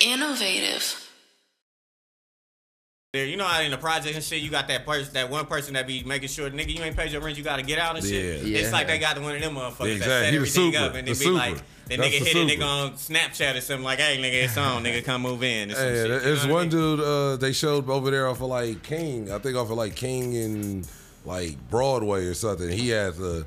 Innovative. There, you know how in the project and shit, you got that person, that one person that be making sure, nigga, you ain't paid your rent, you gotta get out and shit. Yeah. It's like they got one of them motherfuckers Exactly. that set everything super. up and The they be super. like, the That's nigga the hit it, super. nigga on Snapchat or something like, hey, nigga, it's on, nigga, come move in. Or some Hey, shit, you know there's what I one mean? dude uh, they showed over there off of like King. I think off of like King and like Broadway or something. He had the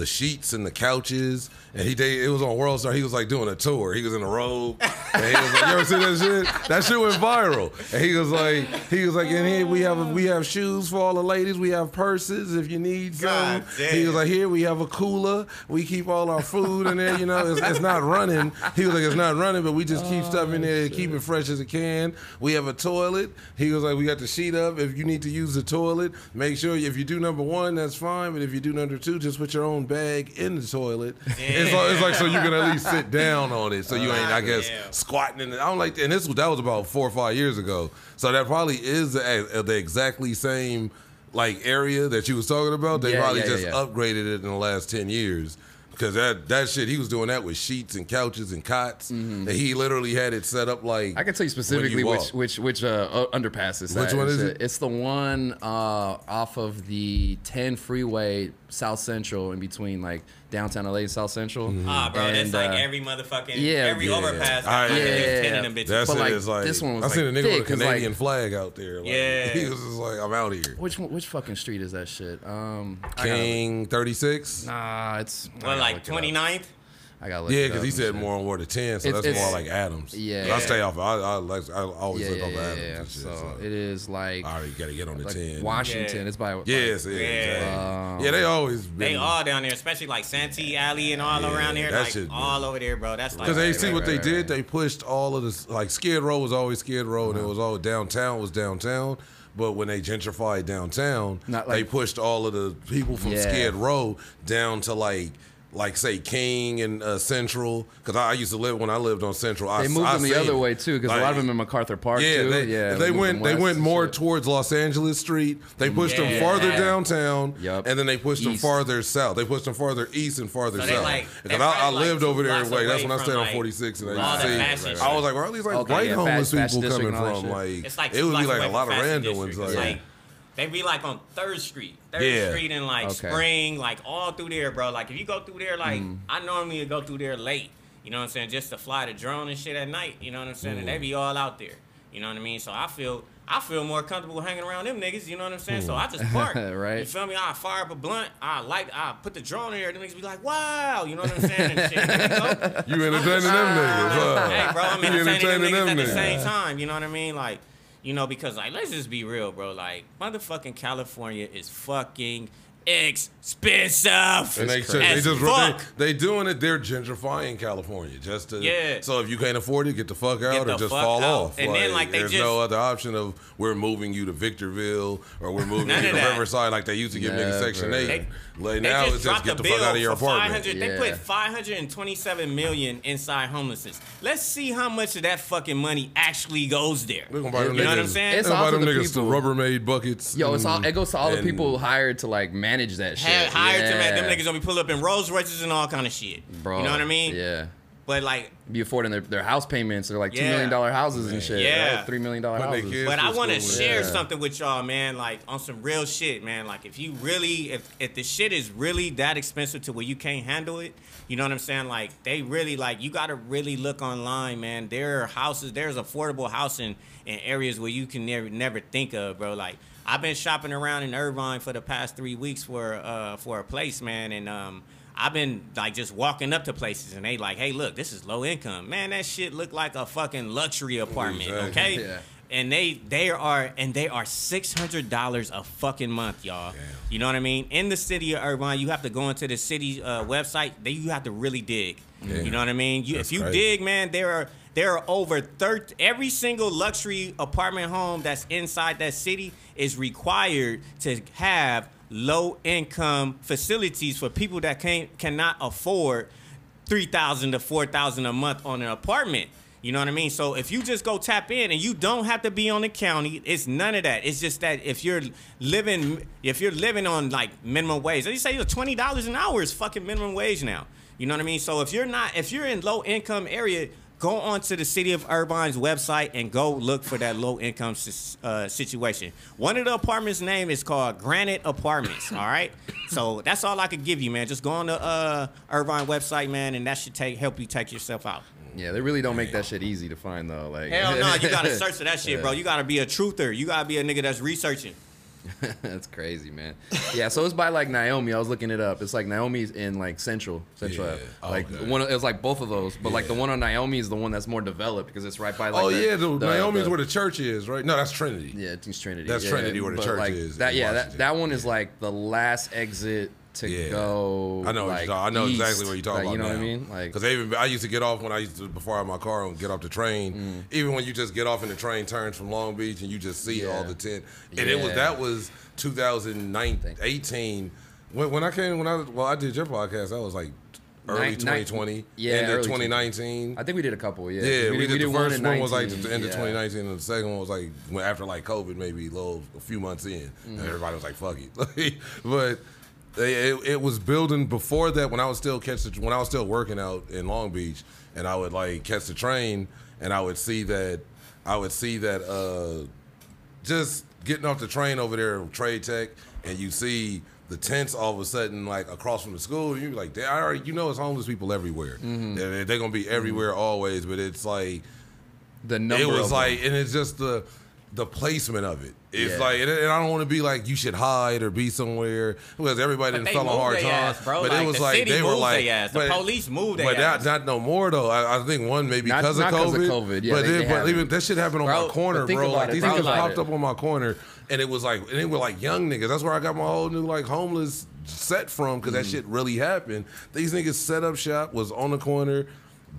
the sheets and the couches, and he did, it was on World Star. He was like doing a tour. He was in a robe. And he was like, you ever see that shit? That shit went viral. And he was like, he was like, in here we have we have shoes for all the ladies. We have purses if you need some. God damn. He was like, here we have a cooler. We keep all our food in there. You know, it's, it's not running. He was like, it's not running, but we just keep oh, stuff in there, to keep it fresh as it can. We have a toilet. He was like, we got the sheet up. If you need to use the toilet, make sure if you do number one, that's fine. But if you do number two, just put your own bag in the toilet. It's, like, it's like so you can at least sit down on it, so you ain't, I guess, Damn. squatting in it. I don't like, and this was that was about four or five years ago. So that probably is the, the exactly same like area that you was talking about. They Yeah, probably yeah, yeah, just yeah. upgraded it in the last 10 years because that that shit he was doing that with sheets and couches and cots and he literally had it set up like Mm-hmm. I can tell you specifically walk. which which which uh, underpass is Which one is the- it? It's the one uh, off of the 10 freeway, South Central, in between like downtown LA and South Central. Ah, bro, that's And, like uh, every motherfucking, yeah, every yeah. overpass. I- got like yeah, at least yeah, 10 yeah. them bitches. That's But, it. like, it's like this one was, I seen a nigga thick, with a 'cause, like- Canadian flag out there. Like, Yeah. he was just like, I'm out here. Which which fucking street is that shit? Um, King 36. Nah, it's I like look it 29th? I got look Yeah, because he said shit. more on Ward of 10, so It's- that's more like Adams. yeah. But I stay off. I, I, I always Yeah, look yeah, off yeah, Adams yeah. and shit. So So, it is like all right, you got to get on the like 10. Washington. Yeah. It's by like, Yes, yeah, Yeah. exactly. Um, yeah, they always been. They all down there, especially like Santee Alley and all Yeah, around there. that Like shit, all over there, bro. That's like. Because they Right, see right, what they right, did, right. they pushed all of this. Like Skid Row was always Skid Row, and it uh-huh. was all downtown was downtown. But when they gentrified downtown, Not they pushed all of the people from Yeah. Skid Row down to like, like say King and uh, Central. Because I, I used to live when I lived on Central. I, They moved I them the other it. way too, because a lot of them in MacArthur Park yeah, too. they, yeah, they moved went they went more shit. towards Los Angeles Street. They pushed them farther downtown, Yup. and then they pushed them farther south. They pushed them farther east and farther So south. like- Because they I, I probably like lived over there. Like that's when I stayed from, on 46, and I all used to see. I was like, where are these like Okay, white yeah, homeless fast- people coming district and all that from? Like it would be like a lot of random ones. District. Like, It's like they be like on Third Street, Third Yeah. Street, and like Okay. Spring, like all through there, bro. Like if you go through there, like Mm. I normally go through there late. You know what I'm saying? Just to fly the drone and shit at night. You know what I'm saying? And they be all out there. You know what I mean? So I feel I feel more comfortable hanging around them niggas. You know what I'm saying? So I just park. Right. You feel me? I fire up a blunt. I light. I put the drone in there. Them niggas be like, wow. You know what I'm saying? And shit. You entertaining them niggas? Huh? Hey, bro, I'm entertaining them niggas at the same time. You know what I mean? Like, you know, because like, let's just be real, bro. Like, motherfucking California is fucking expensive. And they, It's they just As fuck. they, they doing it. They're gentrifying California just to. Yeah. So if you can't afford it, get the fuck out the or just fall out. off. And then, like, they there's just- no other option of we're moving you to Victorville or we're moving you to that. Riverside like they used to give niggas Never. Section Eight. They- like They now just it's just dropped get a the bill fuck out of your for apartment. 500 They put 527 million inside homelessness. Let's see how much of that fucking money actually goes there. We're gonna buy them You know what I'm saying? It's We're gonna buy also them the niggas people- to Rubbermaid buckets. Yo, it's all, it goes to all the people hired to like manage that shit. Had, hired to man, them niggas gonna be pull up in Rolls Royces and all kind of shit. Bro, you know what I mean? Yeah. But like, Be affording their, their house payments. They're like two Yeah. million dollar houses and shit. Yeah. right? Three million dollar houses. kids But I want to share Yeah. something with y'all, man. Like on some real shit, man. Like if you really, if if the shit is really that expensive to where you can't handle it, you know what I'm saying? Like they really, like you got to really look online, man. There are houses, there's affordable housing in areas where you can never never think of, bro. Like I've been shopping around in Irvine for the past three weeks for uh for a place, man, and um. I've been like just walking up to places and they like, hey, look, this is low income. Man, that shit look like a fucking luxury apartment, Exactly. okay? Yeah. and they they are and they are six hundred dollars a fucking month, y'all. You know what I mean? In the city of Irvine, you have to go into the city uh, website. Then you have to really dig. Yeah. You know what I mean? You, if you crazy. dig, man, there are there are over thirty. Every single luxury apartment home that's inside that city is required to have low income facilities for people that can't cannot afford three thousand to four thousand a month on an apartment. You know what I mean? So if you just go tap in and you don't have to be on the county, it's none of that. It's just that if you're living if you're living on like minimum wage, they say twenty dollars an hour is fucking minimum wage now. You know what I mean? So if you're not if you're in low income area, go onto the city of Irvine's website and go look for that low income uh, situation. One of the apartments' name is called Granite Apartments. all right, so that's all I could give you, man. Just go on the uh, Irvine website, man, and that should take help you take yourself out. Yeah, they really don't make that shit easy to find though. Like Hell no, you gotta search for that shit, bro. You gotta be a truther. You gotta be a nigga that's researching. That's crazy, man. Yeah, so it's by like Naomi. I was looking it up. It's like Naomi's in like Central, Central. Yeah. Ave. Oh, Like okay. one, of, was like both of those, but like the one on Naomi is the one that's more developed because it's right by like. oh the- yeah, the, the- Naomi's the- where the church is, right? No, that's Trinity. Yeah, it's Trinity. That's yeah, Trinity where the church like, is That yeah, that, that one is like the last exit to Yeah. go. I know. Like, I know east. exactly what you're talking Like, about. You know now. what I mean? Like because even I used to get off when I used to before I had my car and get off the train. Mm. Even when you just get off and the train turns from Long Beach and you just see Yeah. all the tent, and it was that was 2018 when, when I came when I well I did your podcast that was like early Nin- 2020 yeah, end of early 2019. I think we did a couple. Yeah, Yeah, we, did, the one first in one was like the end of 2019, and the second one was like after like COVID, maybe a little a few months in, Mm. and everybody was like, "Fuck it." but they- it, it was building before that when I was still catch when I was still working out in Long Beach, and I would like catch the train, and I would see that I would see that uh, just getting off the train over there, Trade Tech, and you see the tents all of a sudden like across from the school. You like, I already, you know, it's homeless people everywhere. Mm-hmm. They're, they're gonna be everywhere always, but it's like The number. it was like, and it's just the the placement of it. It's Yeah. like, and, and I don't want to be like you should hide or be somewhere because everybody But didn't they fell on hard they times. But Like, it was the like city they were like they ass. The but- police moved they But ass. not, not no more though. I, I think one maybe Not- because not of COVID. COVID, yeah, but, they- then, they but even that shit happened on Bro, my corner, bro. Like it, these think niggas about popped up on my corner, and it was like, and they were like young niggas. That's where I got my whole new like homeless set from because Mm. that shit really happened. These niggas set up shop was on the corner,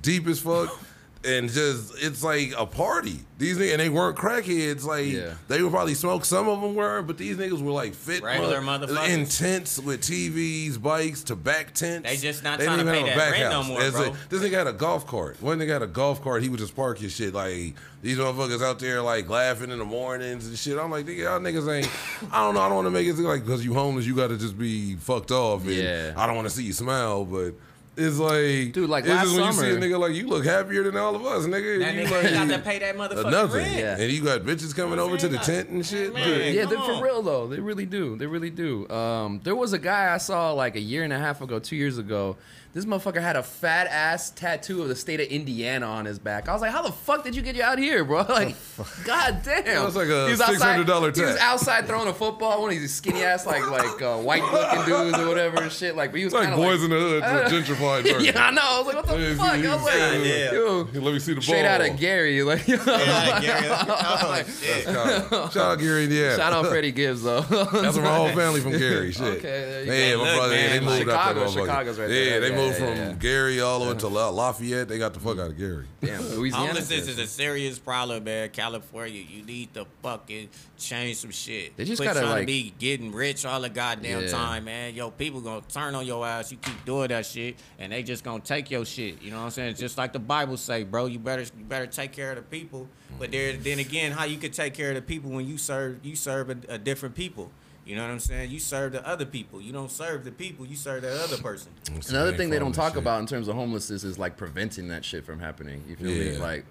deep as fuck. And just it's like a party. These niggas and they weren't crackheads. Like Yeah. they would probably smoke. Some of them were, but these niggas were like fit, Regular mother- motherfuckers. in tents with TVs, bikes, to back tents. They just not They trying didn't to even pay have a that back rent no more, It's bro. like- this nigga had a golf cart. One nigga had a golf cart. He would just park his shit. Like these motherfuckers out there like laughing in the mornings and shit. I'm like, nigga, y'all niggas ain't. I don't know. I don't want to make it seem like because you homeless, you got to just be fucked off. And Yeah. I don't want to see you smile, but. It's like, Dude, like it's last when summer- you see a nigga like you look happier than all of us, nigga. That you nigga like, got to pay that motherfucking nothing, rent. Yeah. and you got bitches coming over to the Man, tent and shit. man. Dude, Yeah, they're on. for real though. They really do. They really do. Um, there was a guy I saw like a year and a half ago, two years ago. This motherfucker had a fat ass tattoo of the state of Indiana on his back. I was like, how the fuck did you get you out here, bro? Like, god damn. That was like a He was outside- $600 He was outside throwing a football. One of these skinny ass like like uh, white looking dudes or whatever and shit. Like, but he was It's like kinda boys in the hood, gentrified version. yeah, I know. I was like, what the Yeah, fuck? I was like, yeah. yo, Let me see the ball. straight out of Gary. Like, Yeah, Gary. Oh, shit. Shout out Gary, Indiana. shout out Freddie Gibbs though. That's my whole family from Gary. Shit. Okay, there you yeah, go. my Look, brother. yeah, they moved like out Chicago- that motherfucker. Chicago's right yeah, there. they Yeah, moved yeah, from yeah. Gary all the way to Lafayette. They got the fuck out of Gary. Damn, Louisiana. Homelessness is a serious problem, man. California, you need to fucking change some shit. They just Quit gotta, trying like- to be getting rich all the goddamn Yeah. time, man. Yo, people gonna turn on your ass. You keep doing that shit, and they just gonna take your shit. You know what I'm saying? Just like the Bible say, bro. You better you better take care of the people. But there, then again, how you could take care of the people when you serve you serve a, a different people. You know what I'm saying? You serve the other people. You don't serve the people. You serve that other person. Another thing they don't talk Shit. about in terms of homelessness is like preventing that shit from happening. You feel me? Like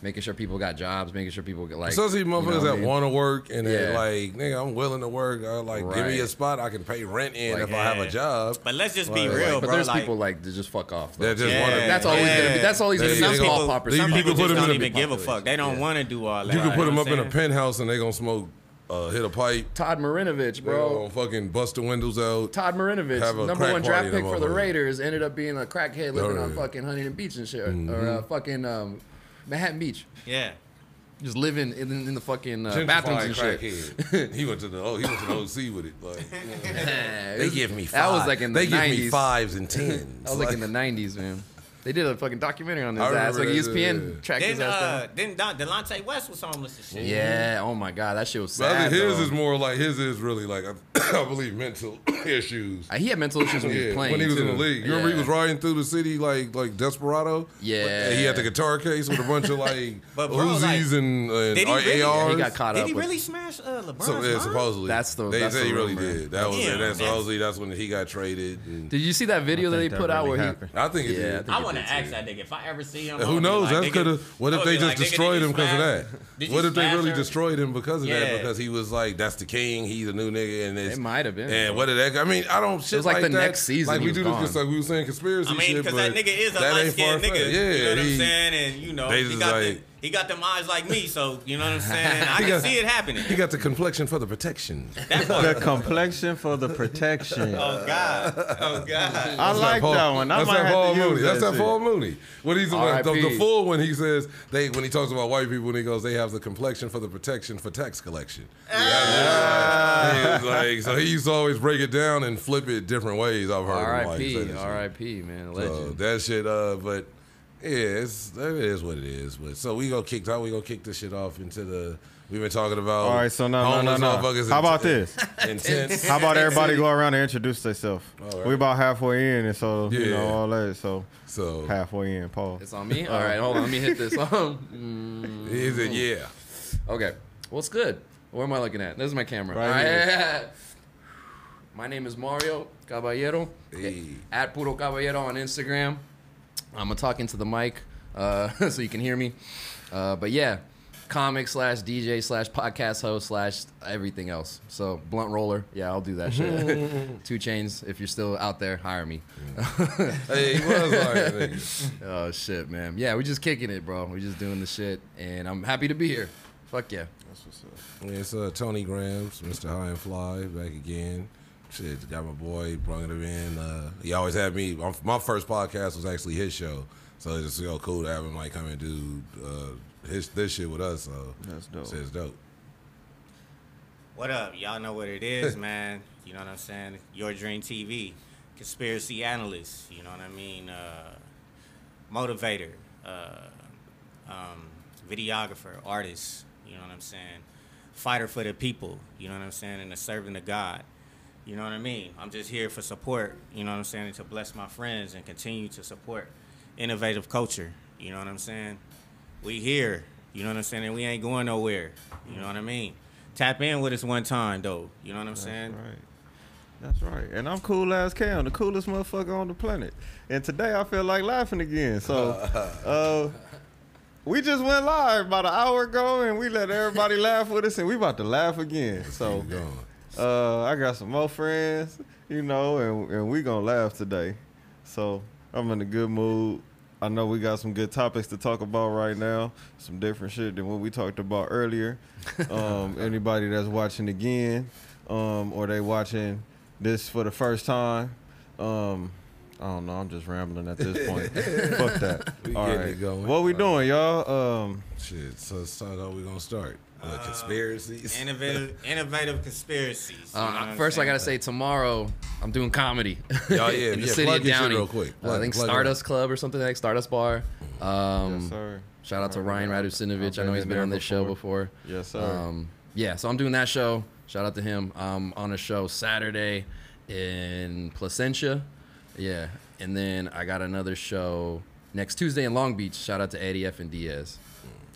making sure people got jobs, making sure people get like. Especially you know motherfuckers I that mean? want to work and they're Yeah. like, nigga, I'm willing to work. I like, give me a spot I can pay rent in Like, if I have a job. But let's just be Like- real, But bro. there's like, people like that just fuck off. though. Just Yeah. want to. That's always gonna be. That's always gonna be they a small gonna- Some You people put just them don't even give a fuck. They don't want to do all that. You can put them up in a penthouse and they gonna smoke, uh, hit a pipe, Todd Marinovich, bro. bro. fucking bust the windows out. Todd Marinovich, number one draft pick for the. Raiders, ended up being a crackhead living on fucking Huntington Beach and shit, or Mm-hmm. uh, fucking um, Manhattan Beach, Yeah. just living in, in the fucking uh, bathrooms and shit. he went to the oh, he went to the OC with it. Like, Yeah, it they give me five. That was like in the they 90s. give me fives and tens. That was like in the '90s, man. They did a fucking documentary on his I ass. Like that, ESPN yeah. tracked his Then, ass uh, down. then Don, Delonte West was homeless and shit. Yeah. Oh my god, that shit was But I sad. think his though. is more like his is really like I, believe mental issues. Uh, He had mental issues when he was playing. when he was in the league. You remember he was riding through the city like like Desperado. Yeah. And he had the guitar case with a bunch of like But bro, Uzis like, and, and did he really- ARs. He got caught Did up. he with- really smash uh, LeBron's So, yeah, supposedly. That's the- They that's said the he really rumor. did. That was Yeah, and that's- supposedly that's when he got traded. And Did you see that video that he think put out where happened. I think it Yeah, did. Think I it want want to into ask that nigga if I ever see him. Who knows? like, That's could oh, have. What if they just like, destroyed him because of that? What if they really her? destroyed him because of that? Because he was like, "That's the king. He's a new nigga." And it's, It might have been. And what did that? I mean, I don't. Shit was like the that, next season Like we do this, gone. just like we were saying conspiracy I mean, shit. because that nigga is a that light skinned nigga. Yeah, you know what I'm saying? And you know, they he just got like- the he got them eyes like me, so you know what I'm saying. I can see it happening. He got the complexion for the protection. That part. The complexion for the protection. Oh God. Oh God. I like Paul- that one. I that's that have Paul Mooney. That's that that. Paul Mooney. When he's the, the, R.I.P. the full one, he says they when he talks about white people, and he goes, they have the complexion for the protection for tax collection. Yeah, He like, so he used to always break it down and flip it different ways. I've heard him like say R.I.P. that shit. R.I.P. Man, So legend. that shit, uh, but yeah, it's that is what it is. But so we gonna kick, how we gonna kick this shit off into the. We've been talking about. All right, so no, no, no, homeless no. How in- about this? Intense. How about everybody go around and introduce themselves? All right. We about halfway in, and so you know all that. So So halfway in, Paul. It's on me. All right, hold on. Let me hit this. Um, is it? Yeah. okay. What's good? Where am I looking at? This is my camera. Right All right. My name is Mario Caballero. Hey. At Puro Caballero on Instagram. I'm gonna talk into the mic uh, so you can hear me. Uh, but yeah, comic slash DJ slash podcast host slash everything else. So blunt roller, yeah, I'll do that shit. 2 Chainz. If you're still out there, hire me. Hey, he was. Oh shit, man. Yeah, we're just kicking it, bro. We're just doing the shit, and I'm happy to be here. Fuck yeah. That's what's up. yeah. It's uh, Tony Gramz, Mr. High and Fly, back again. Shit, got my boy, brought him in. Uh, he always had me. My my first podcast was actually his show, so it's just you know, cool to have him like come and do uh, his this shit with us. So That's dope. So it's dope. What up? Y'all know what it is, man. You know what I'm saying? UrDream TV, conspiracy analyst. You know what I mean? Uh, motivator, uh, um, videographer, artist. You know what I'm saying? Fighter for the people. You know what I'm saying? And a servant of God. You know what I mean? I'm just here for support. You know what I'm saying? And to bless my friends and continue to support innovative culture. You know what I'm saying? We here. You know what I'm saying? And we ain't going nowhere. You know what I mean? Tap in with us one time though. You know what I'm saying? Right. That's right. And I'm Coolazzcam, the coolest motherfucker on the planet. And today I feel like laughing again. So uh we just went live about an hour ago and we let everybody laugh with us and we about to laugh again. So Keep going. Uh I got some more friends, you know, and and we gonna laugh today. So I'm in a good mood. I know we got some good topics to talk about right now. Some different shit than what we talked about earlier. Um, anybody that's watching again, um, or they watching this for the first time, um, I don't know. I'm just rambling at this point. Fuck that. We All right. What we All doing, y'all? Um, Shit. So let's how we gonna start. Uh, conspiracies. Innovative, innovative conspiracies. you know Uh, first, I gotta say tomorrow I'm doing comedy. Oh yeah, in the yeah, city plug of Downey. real quick. Uh, Plug- I think plug it Stardust Club or something like Stardust Bar. Um, yes, sir. Shout out to Ryan been- I've- Radusinovich. I know he's been on this show before. Yes, sir. Um, yeah, so I'm doing that show. Shout out to him. I'm on a show Saturday in Placentia. Yeah, and then I got another show next Tuesday in Long Beach. Shout out to Eddie F and Diaz.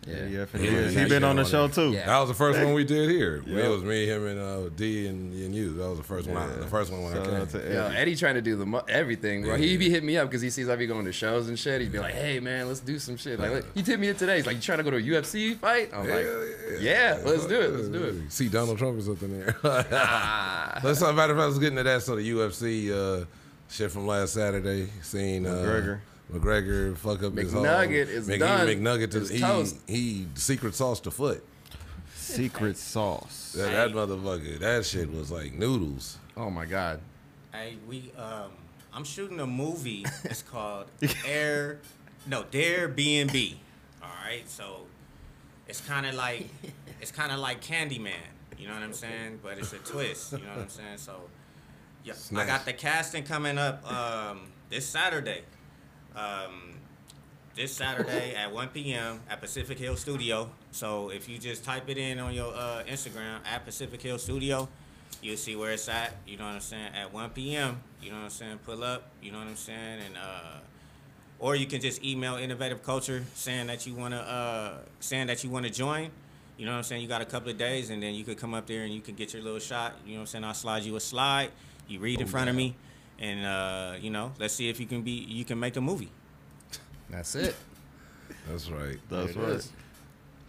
Yeah, yeah, Yeah, he, yeah, he been on the show there. too. Yeah. That was the first one we did here. Yeah. It was me, him, and uh, D and, and you. That was the first one. I, the first one when Shout I came. to Yo, Eddie. Eddie trying to do the mo- everything, bro. He be hitting me up because he sees I be going to shows and shit. He'd be like, "Hey, man, let's do some shit." Like, look, he tipped me up today. He's like, "You trying to go to a UFC fight?" I'm like, "Yeah, let's do it. Let's do it." See Donald Trump or something there. Let's talk about it. Let's get into that. So the UFC uh, shit from last Saturday. Seen uh, McGregor. McGregor fuck up his whole McNugget is Mc- done. McNugget to It's he, toast. he secret sauce to foot. Secret sauce. That, that motherfucker. That shit was like noodles. Oh my god. Hey, we um, I'm shooting a movie. It's called Air, no Dare B and B. All right, so it's kind of like it's kind of like Candyman. You know what I'm saying? But it's a twist. You know what I'm saying? So yeah, I got the casting coming up um, this Saturday. Um, this Saturday at 1 p.m. at Pacific Hill Studio. So if you just type it in on your uh, Instagram at Pacific Hill Studio, you'll see where it's at. You know what I'm saying? At 1 p.m. You know what I'm saying? Pull up. You know what I'm saying? And uh, or you can just email Innovative Culture saying that you wanna uh, saying that you wanna join. You know what I'm saying? You got a couple of days, and then you could come up there and you can get your little shot. You know what I'm saying? I'll slide you a slide. You read in front of me, and uh, you know, let's see if you can be you can make a movie. That's it. That's right. That's There right. is.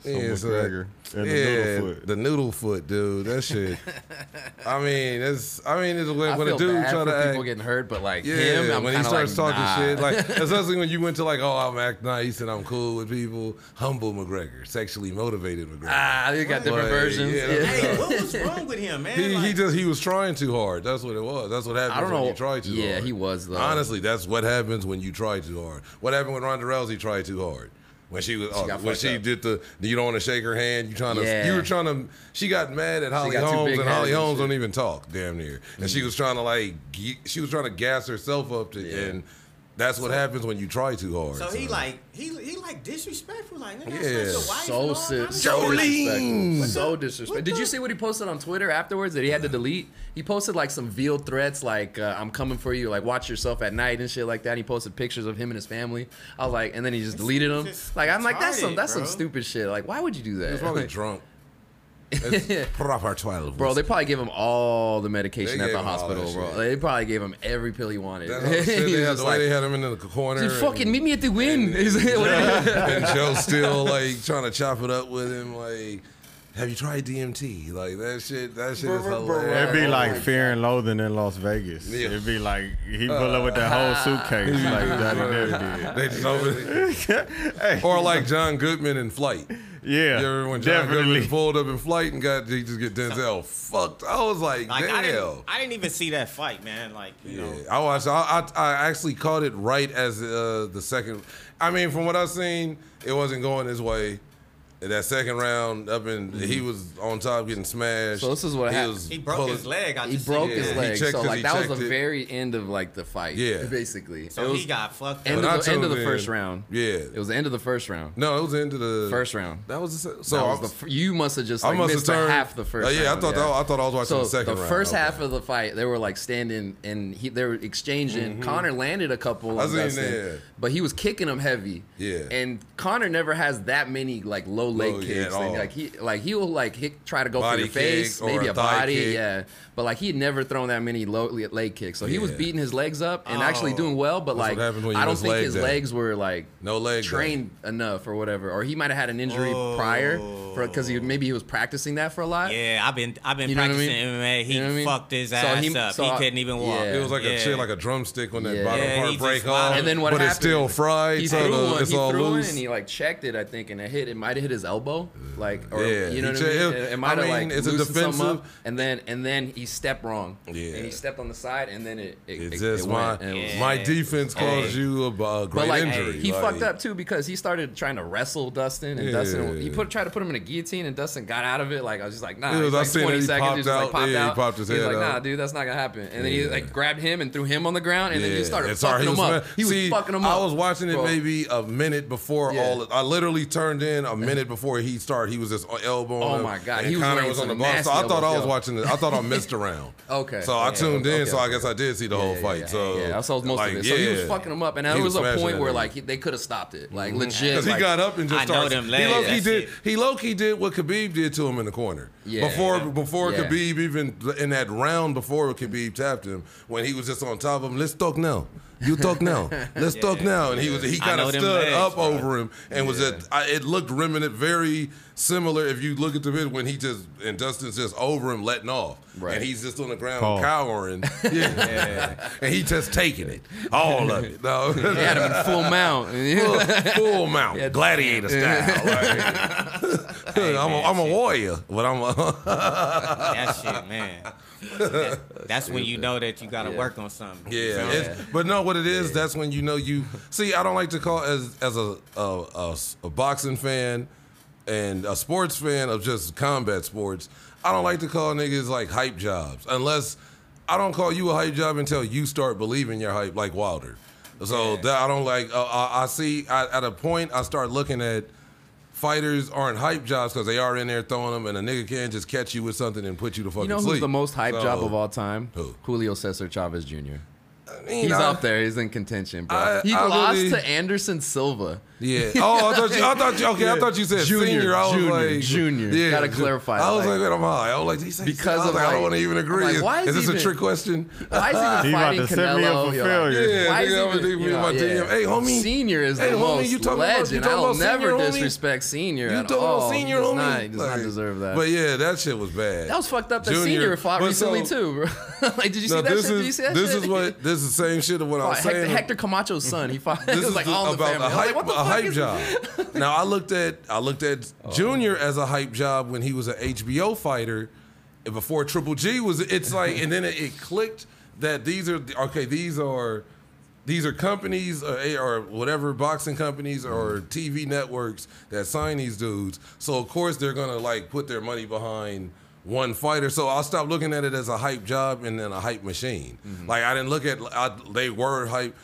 So Yeah, so McGregor and the yeah, noodle foot. the noodle foot, dude. That shit. I mean, it's. I mean, it's when, I when a dude bad try for to people getting hurt, but like Yeah, him, I'm when he starts like, talking nah. shit, like especially when you went to like, oh, I'm act nice and I'm cool with people. Humble McGregor, sexually motivated McGregor. ah, they got different But, versions. yeah, Yeah. Hey, what was wrong with him, man? He, he just he was trying too hard. That's what it was. That's what happened. I don't when know. you try too yeah, hard. he was though. Honestly, that's what happens when you try too hard. What happened when Ronda Rousey tried too hard? When she was oh, when she up. did the you don't want to shake her hand. You trying to Yeah. you were trying to. She got mad at Holly Holmes, and Holly and Holmes shit. don't even talk damn near. And she was trying to like she was trying to gas herself up to, Yeah. and that's what happens when you try too hard. so he like he he like disrespectful, like nigga, Yeah. yeah. your wife so and all si- so. Jolene! disrespectful. So disrespectful. Did you see what he posted on Twitter afterwards that he had to delete? He posted like some veiled threats, like uh, "I'm coming for you," like "Watch yourself at night" and shit like that. He posted pictures of him and his family. I was like, and then he just deleted them. Like I'm like, that's some retarded, that's some stupid shit. Like, why would you do that? He was probably drunk. It's proper twelve. Bro, they probably gave him all the medication They at gave the him all hospital, that bro. shit. They probably gave him every pill he wanted. That whole shit, they was had, just way like, they had him in the corner. Dude, and- fucking meet me at the win. He's like, whatever. and Joe still like trying to chop it up with him. Like, have you tried DMT? Like that shit. That shit is hilarious. It'd be Oh like my Fear and Loathing in Las Vegas. Yeah. It'd be like he pull up with that whole suitcase like Johnny Depp They just over did. hey, or like John Goodman in Flight. Yeah, You ever when John definitely. Goodman pulled up in Flight and got he just get Denzel fucked? I was like, Like damn. I didn't, I didn't even see that fight, man. Like you Yeah, know, I watched. I, I I actually caught it right as uh, the second. I mean, from what I've seen, it wasn't going his way. In that second round, up in he was on top getting smashed. So this is what He happened. he broke pulling- his leg. I He broke his that. He leg. checked So 'cause like that was the it. very end of like the fight. Yeah. basically. So was he got fucked end up. When of the end of the first round. Yeah, It was the end of the first round. no, it was the end of the First round. That was the se- so. So I was the, fir- you must have just I like, must missed the turned half the first. Uh, yeah, round, I thought that, I thought I was watching so the second the round. first Okay. half of the fight, they were like standing and he, they were exchanging. Connor landed a couple Mm-hmm. I on seen Dustin, that. but he was kicking him heavy. Yeah. and Connor never has that many like low leg Low, kicks. at Like, like he like he will like hit, try to go Body for your face, maybe a a, body, kick. yeah. But like he had never thrown that many low leg kicks, so he was beating his legs up and actually Oh. doing well. But That's like happens when you I don't think leg his day. legs were like No leg day. trained enough or whatever, or he might have had an injury prior for because he maybe he was practicing that for a lot. Yeah, I've been I've been You know what I practicing mean? MMA. He You know I mean? fucked his So ass he- up. so he couldn't even walk. yeah. It was like a Yeah. shit, like a drumstick on that Yeah. bottom part just break swallowed off. And then what but happened? it's still fried, He so threw one. it's he all threw one loose. and he like checked it, I think, and it hit. It might have hit his elbow, like or Yeah, you know what I mean. it I might have mean, like it's a defensive- up, and then and then he stepped wrong. Yeah. and he stepped on the side, and then it it, it, just it my went, and it was- Yeah. my defense caused Hey. you a, a great But like injury. he like, fucked up too because he started trying to wrestle Dustin and Yeah. Dustin he put tried to put him in a guillotine, and Dustin got out of it like I was just like nah was- like 20 seconds he popped just like out. popped Yeah, he popped his he was head like nah dude that's not gonna happen and then he like grabbed him and threw him on the ground and then he started fucking him up he was fucking him up I was watching it maybe a minute before all. I literally turned in a minute before he started. He was just elbowing. Oh my God, And he Connor laying was on the some bottom. So I nasty thought I was yeah. watching it. I thought I missed a round. Okay. So I Yeah, tuned in. okay. So I guess I did see the whole yeah, fight. yeah, So yeah, I saw most like, of it. So he was fucking him up, and there was, was a point where like he, they could have stopped it, like Mm-hmm. legit. Because he like- got up and just I know started. them he low key did. shit. He low key did what Khabib did to him in the corner. Yeah. Before before Khabib even in that round before Khabib tapped him when he was just on top of him. Let's talk now. You talk now. Let's talk now. And he was he kind of stood legs, up bro. over him and was at. I, it looked remnant very similar if you look at the video when he just and Dustin's just over him letting off Right. and he's just on the ground Pause. cowering. Yeah. and he just taking it all of it. No. They had him in full mount. full, full mount, Yeah. gladiator style. like. I'm, a, I'm a warrior, but I'm a. that shit, man. That- that's when you know that you got to Yeah. work on something. yeah, So, it's, but no, what it is, that's when you know you see. I don't like to call as as a a, a a boxing fan and a sports fan of just combat sports. I don't like to call niggas like hype jobs unless I don't call you a hype job until you start believing your hype like Wilder. So Yeah. that I don't like. Uh, I, I see I, at a point I start looking at fighters aren't hype jobs because they are in there throwing them, and a nigga can't just catch you with something and put you to fucking You know sleep. who's the most hype So, job of all time? Who? Julio Cesar Chavez Jr. you He's know, up there. He's in contention, bro. I- he I lost really- to Anderson Silva. Yeah. Oh, I thought you. I thought you. Okay, I thought you said Junior, senior. I was junior, like junior. Gotta clarify I was like, like- wait, I'm high. I was like, did he say Because? I of, like, I don't want to even agree. Like, why is is this he a trick question? Why is he even He about fighting to set me up Canelo? for You're failure. Yeah, Why is nigga, he I'm even- thinking you know, about yeah. DM. Hey, homie. Senior is Hey, the homie, most you talking about- you legend. talking I will never disrespect senior at all. senior, homie? he does not deserve that. But yeah, that shit was bad. that was fucked up. That senior fought recently too, bro. like, did you see that shit? Did you see that this is what this is the same shit of what I was Hector, saying. Hector Camacho's son. He fought. This it was is like all in the about family. a like, hype, the a hype job. now I looked at I looked at Oh. Junior as a hype job when he was an HBO fighter and before Triple G was. It's like and then it, it clicked that these are okay. These are these are companies or, or whatever boxing companies or TV networks that sign these dudes. So of course they're gonna like put their money behind one fighter. So I'll stop looking at it as a hype job and then a hype machine. Mm-hmm. Like I didn't look at I, they were hype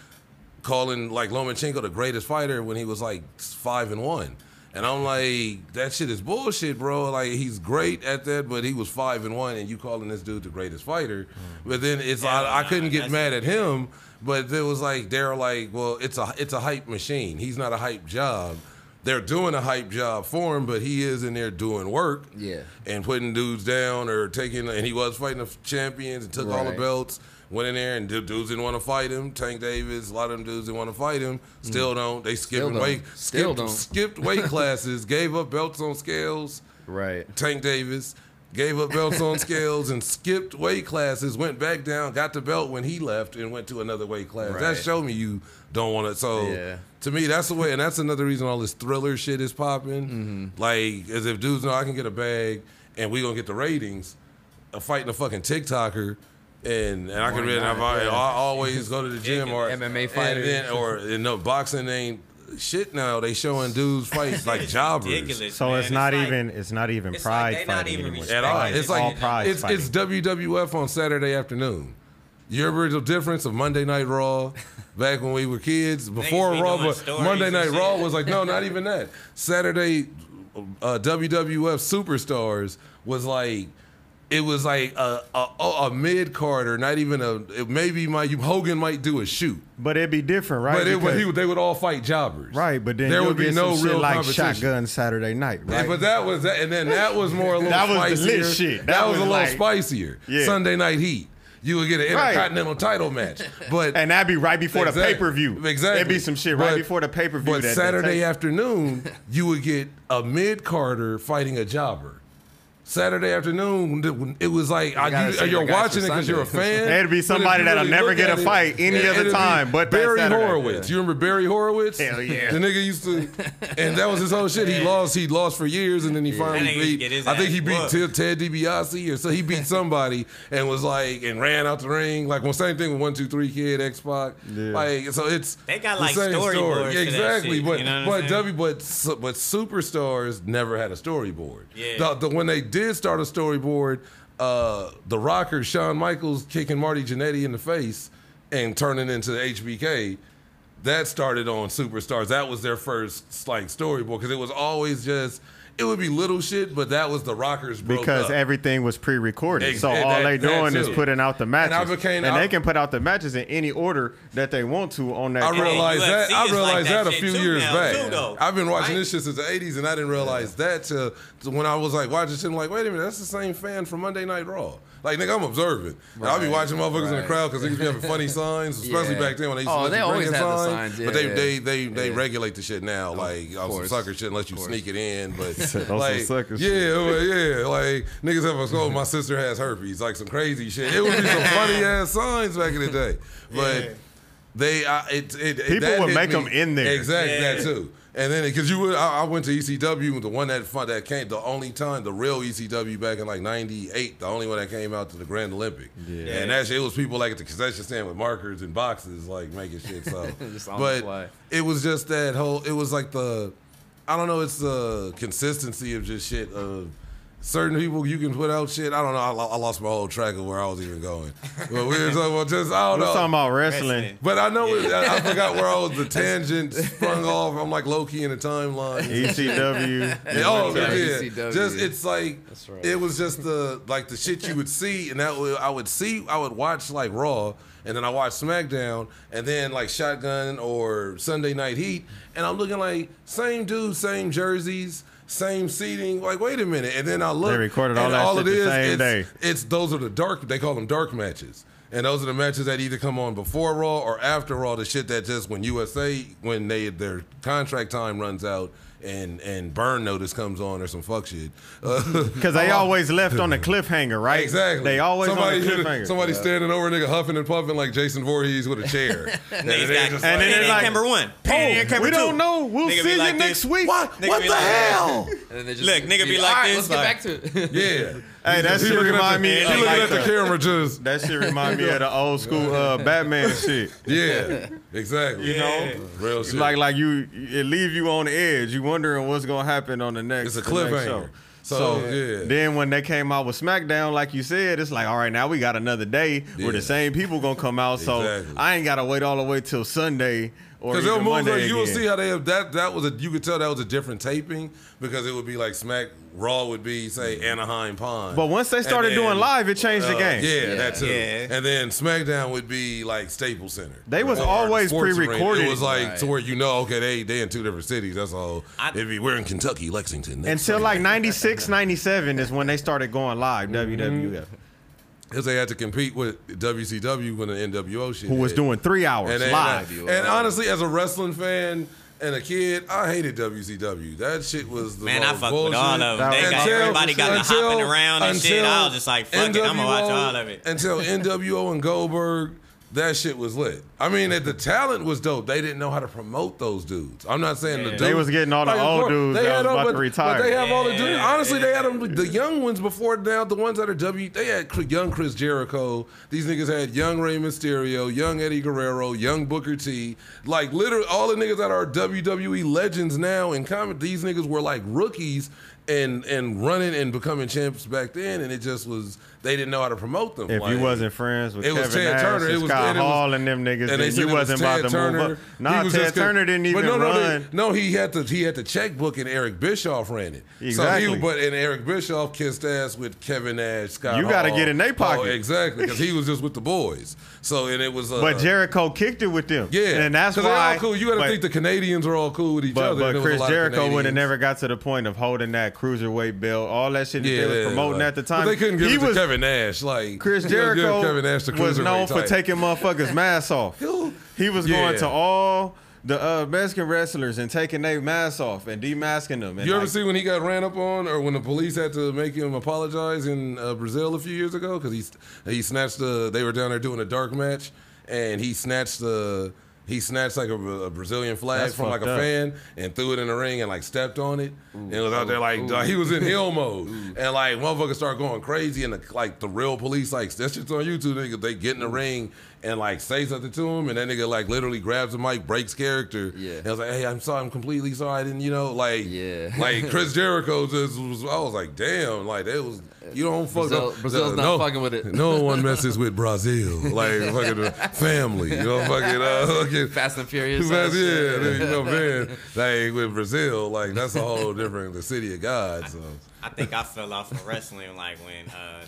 calling like Lomachenko the greatest fighter when he was like five and one. And I'm like, that shit is bullshit, bro. Like he's great at that, but he was five and one, and you calling this dude the greatest fighter. Mm. But then it's Yeah, I, I couldn't get mad at him. But it was like they're like, well, it's a it's a hype machine. He's not a hype job. They're doing a hype job for him, but he is in there doing work Yeah. and putting dudes down or taking. And he was fighting the champions and took all the belts. Went in there and dudes didn't want to fight him. Tank Davis, a lot of them dudes didn't want to fight him. Still don't. They skipped Mm. Weight, don't. Still skipped, don't. skipped weight classes, gave up belts on scales. Right. Tank Davis gave up belts on scales and skipped weight classes. Went back down, got the belt when he left, and went to another weight class. That showed me you don't want to. So Yeah. To me, that's the way, and that's another reason all this thriller shit is popping. Mm-hmm. Like as if dudes know I can get a bag and we gonna get the ratings of fighting a fucking TikToker. And, and I can read. really, not? I, Yeah. I always go to the gym or MMA and fighter. then, or you know, boxing ain't shit now. They showing dudes fight like jobbers Ridiculous. So man. it's not like- even it's not even it's pride like they not fighting even anymore. respecting at all. Right. It's like all pride it's it's WWF on Saturday afternoon. You ever the difference of Monday Night Raw back when we were kids before be Raw, but Monday Night. Raw was like no, not even that. Saturday uh, WWF Superstars was like. It was like a a, a mid carder, not even a. Maybe my Hogan might do a shoot, But it'd be different, right? but it, would- he, they would all fight jobbers. right, but then there would be no real like competition. Shotgun Saturday Night, Yeah, right? but that was that, and then that was more a little That was the spicier. lit shit. That, That was, a little like- spicier. Yeah. Sunday Night Heat. You would get an Right. intercontinental title match, but and that'd be right before Exactly. the pay per view. Exactly. It'd be some shit right But- before the pay per view. But Saturday afternoon, you would get a mid carder fighting a jobber. Saturday afternoon, it was like I, gotta you, save you're the watching it because you're a fan. It'd be somebody you that'll never get a at it, fight any it- other it'd time but Barry Saturday. Horowitz. You remember Barry Horowitz? Hell yeah. The nigga used to, and that was his whole shit. He lost. He lost for years, and then he finally That beat. I think he beat. Ted, Ted DiBiase, or so he beat somebody and was like and ran out the ring. Like well, same thing with One Two Three Kid, X Pac. Yeah. Like so, it's They got, the like, same storyboards story. to that exactly. shit, But you know but? W but but superstars never had a storyboard. Yeah. The, the, when they did start a storyboard, uh, the Rockers, Shawn Michaels kicking Marty Jannetty in the face and turning into the HBK. That started on Superstars. That was their first like storyboard because it was always just it would be little shit, but that was the Rockers broke because up. everything was pre-recorded. Ex- so that- all they that doing is putting out the matches, I became- and I- they can put out the matches in any order that they want to on that. I realized that. I realized like that, that a few years now, back. too. I've been watching Right? this shit since the '80s, and I didn't realize that till, till when I was like watching shit. I'm like, wait a minute, that's the same fan from Monday Night Raw. Like, nigga, I'm observing. And I'll be watching motherfuckers in the crowd because niggas be having funny signs, especially Yeah. back then when they used Oh, to let they always bring in had the signs. signs, but they yeah. they they, they Yeah. regulate the shit now, like on some course. sucker shit, unless you sneak it in. But Those some like, yeah, shit. well, yeah, like niggas have a oh, my sister has herpes, like some crazy shit. It would be some funny ass signs back in the day, but. They, I, it, it, it- People that would hit make them in there. Exactly Yeah. that too. And then because you would, I, I went to ECW, the one that fun that came, the only time, the real ECW back in like '98, the only one that came out to the Grand Olympic. Yeah. And actually, it was people like at the concession stand with markers and boxes, like making shit. So, Just on the fly. but it was just that whole. It was like the, I don't know, it's the consistency of just shit of certain people you can put out shit. I don't know. I, I lost my whole track of where I was even going. But we were talking about just I don't We're know. talking about wrestling. Wrestling. But I know it, I, I forgot where I was. The tangent sprung off. I'm like low key in the timeline. ECW. Yeah, oh Yeah, yeah, ECW. just it's like That's right. it was just the like the shit you would see, and that would, I would see. I would watch like Raw, and then I watch SmackDown, and then like Shotgun or Sunday Night Heat, and I'm looking like same dude, same jerseys. Same seating, like wait a minute, and then I look. They recorded all and that shit it the same it's, day. It's those are the dark. They call them dark matches, and those are the matches that either come on before Raw or after Raw. The shit that just when USA when they their contract time runs out and and burn notice comes on or some fuck shit. Uh, Because they always left on the cliffhanger, right? exactly. They always somebody on the cliffhanger. somebody standing over a nigga huffing and puffing like Jason Voorhees with a chair. and Niggas they And then Pan it's like, number one. Oh, Pan Am we two. don't know. We'll Nigga see you like next this. week. what? What the like- hell? And then just Look, nigga be like All right, this, Let's get back to it. Yeah. Hey, that He shit looking at remind the- me. He looking at the the- camera just. That shit remind me of the old school uh, Batman shit. Yeah. Exactly. You know, Real shit. like like you, it leave you on the edge. You wondering what's gonna happen on the next. It's a cliffhanger. show. So, So yeah. then when they came out with SmackDown, like you said, it's like all right, now we got another day Yeah. where the same people gonna come out. So Exactly. I ain't gotta wait all the way till Sunday or Because they'll move Monday like you will see how they have that. That was a you could tell that was a different taping because it would be like Smack Raw would be say Anaheim Pond. But once they started then, doing live, it changed the uh, game. Yeah, Yeah. that too. Yeah. And then SmackDown would be like Staples Center. They was Or always Sports pre-recorded. It was like Right. to where you know, okay, they they in two different cities. That's all. I- It'd be we're in Kentucky, Lexington. next Until like Sunday. 96, 97 is when they started going live, Mm-hmm. WWF. Because they had to compete with WCW when the NWO shit. Who was hit. doing three hours And, they- live. and honestly, as a wrestling fan and a kid, I hated WCW. That shit was the Man, I most fuck bullshit. with all of them. They got everybody got the until- hopping around and shit. I was just like, fuck it, I'm gonna watch all of it. Until NWO and Goldberg, that shit was lit. I mean, the talent was dope. They didn't know how to promote those dudes. I'm not saying the dudes. They was getting all the of old course, dudes they that had was all- about to retire. But they have all the dudes. Yeah, Honestly, they had them, the young ones before now. The ones that are W. They had Chris- young Chris Jericho. These niggas had young Rey Mysterio, young Eddie Guerrero, young Booker T. Like literally, all the niggas that are WWE legends now in comic. These niggas were like rookies and and running and becoming champs back then, and it just was they didn't know how to promote them. If Like, you wasn't friends with it was Kevin Ted Nash Turner. It was Scott it was- Hall and them niggas, and they then you was wasn't about to move Turner. up. He Nah, was Ted just- Turner didn't even but no, no, run. They, no, he had to. He had the checkbook, and Eric Bischoff ran it. So Exactly. he, but and Eric Bischoff kissed ass with Kevin Nash, Scott. You gotta get in their pocket. Oh, exactly, because he was just with the boys. So and it was. Uh, But Jericho kicked it with them. yeah, and that's why. all cool. You got to think the Canadians are all cool with each But, other. but and there was a Chris Jericho would have never got to the point of holding that cruiserweight belt, all that shit that they was promoting at the time. they couldn't give it to was, Kevin Nash. Like Chris you gotta give Jericho Kevin Nash the was known for taking motherfuckers' masks off. He was Yeah. going to all the uh, Mexican wrestlers and taking their masks off and demasking them. And You ever like, see when he got ran up on, or when the police had to make him apologize in uh, Brazil a few years ago because he he snatched the. They were down there doing a dark match, and he snatched the. He snatched like a, a Brazilian flag That's from like a up. fan and threw it in the ring and like stepped on it. And it was out there like dog, he was in hill mode. And like motherfuckers start going crazy and the, like the real police like that shit's on YouTube nigga. They get in the ring and like say something to him and that nigga like literally grabs the mic breaks character Yeah. and I was like hey I'm sorry I'm completely sorry I didn't you know like Yeah. like Chris Jericho just was. I was like, damn, like that was. You don't fuck Brazil- up. Brazil's not fucking with it. No one messes with Brazil. Like fucking family. You know, fucking uh, fucking Fast and Furious. Fast- yeah, you know, man. Like with Brazil, like that's a whole different. The city of God. So I think I fell off of wrestling like when uh,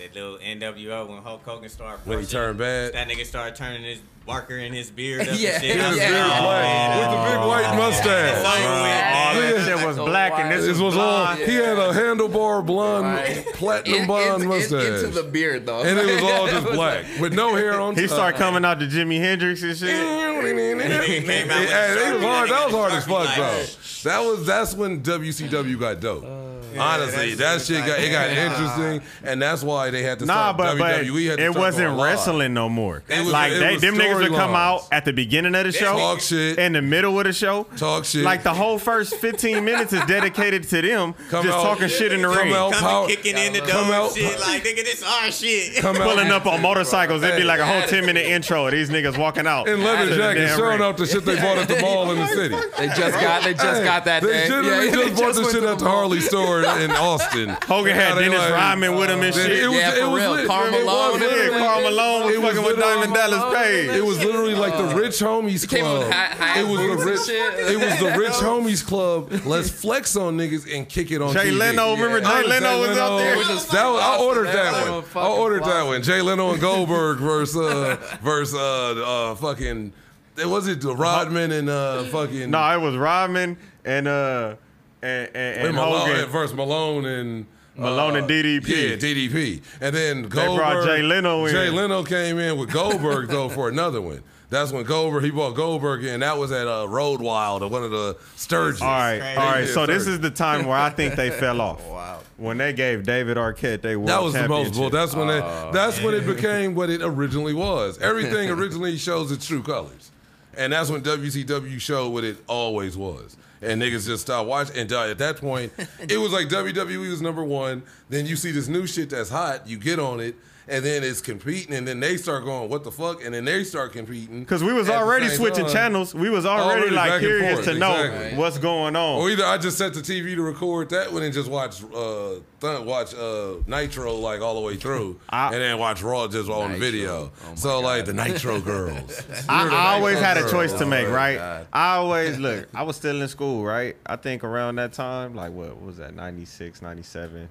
that little NWO when Hulk Hogan started. When he turned bad? that nigga started turning his barker in his beard. Up Yeah, and shit. yeah, yeah. Big oh, white- man, with the big white oh, mustache. It's over with, all man. that shit was So black and this, This was was all. blonde. He had a handlebar blonde, Right. platinum In- blonde in- in- mustache, into the beard though, and it was all just was black like- with no hair on. He top. started coming out to Jimi Hendrix and shit. He came out with Hey, a was hard. That was hard as fuck, like- though. That was that's when WCW got dope. Uh, Honestly, that that's- shit got it got yeah. interesting, and that's why they had to Nah, start but, but WWE. Had to it wasn't wrestling no more. It was- like it they, was them niggas would come out at the beginning of the show, Talk shit. in the middle of the show, Talk shit. Like the whole first 15 minutes is dedicated to them Come just out- talking shit in the come ring, out- Coming Power- kicking in the door out- shit like nigga this our shit. Come out pulling up on motorcycles. It'd be like a whole 10 minute intro. of These niggas walking out in leather to the back and goddamn showing off the shit they bought at the mall in the city. They just got they just got that They day. generally Yeah, they just bought the went shit to at the. Harley store in Austin. Hogan had Dennis like- Rodman with him and shit. It was, Yeah, it for was real. lit. Karl It was Malone and literally- Yeah, Karl Malone was It was fucking with literally- Diamond Dallas Page. It was literally like the Rich Homies Club. with hat- hat it was the rich. It was the Rich Homies Club. Let's flex on niggas and kick it on Jay Leno, remember I Jay Leno was up there? That was, I ordered that one. I fucking ordered that one. Jay Leno and Goldberg versus uh, versus uh, uh, fucking. It was it the Rodman and uh, fucking. No, it was Rodman and uh and and, Wait, and Malone, Hogan. versus Malone and. Malone and DDP. Yeah, DDP. And then Goldberg. brought Jay Leno in. Jay Leno came in with Goldberg, though, for another one. That's when Goldberg, he brought Goldberg in. That was at uh, Road Wild, at one of the Sturgis. All right, all right. So this is the time where I think they fell off. Wow. When they gave David Arquette they world That was the most bull. championship. That's when it. That's when it became what it originally was. Everything originally shows its true colors, and that's when WCW showed what it always was. And niggas just stopped watching. And uh, at that point, it was like WWE was number one. Then you see this new shit that's hot. You get on it, and then it's competing. And then they start going, "What the fuck?" And then they start competing Because we was already switching time. channels. We was already, Already like curious to know exactly. what's going on. Or either I just set the TV to record that one and just watch uh th- watch uh Nitro like all the way through, I- and then watch Raw just on Nitro. video. Oh my so like the Nitro girls. I, the I always Nitro had a choice to make, Oh, right? God. I always look. I was still in school, right? I think around that time, like what, what was that, 96, 97?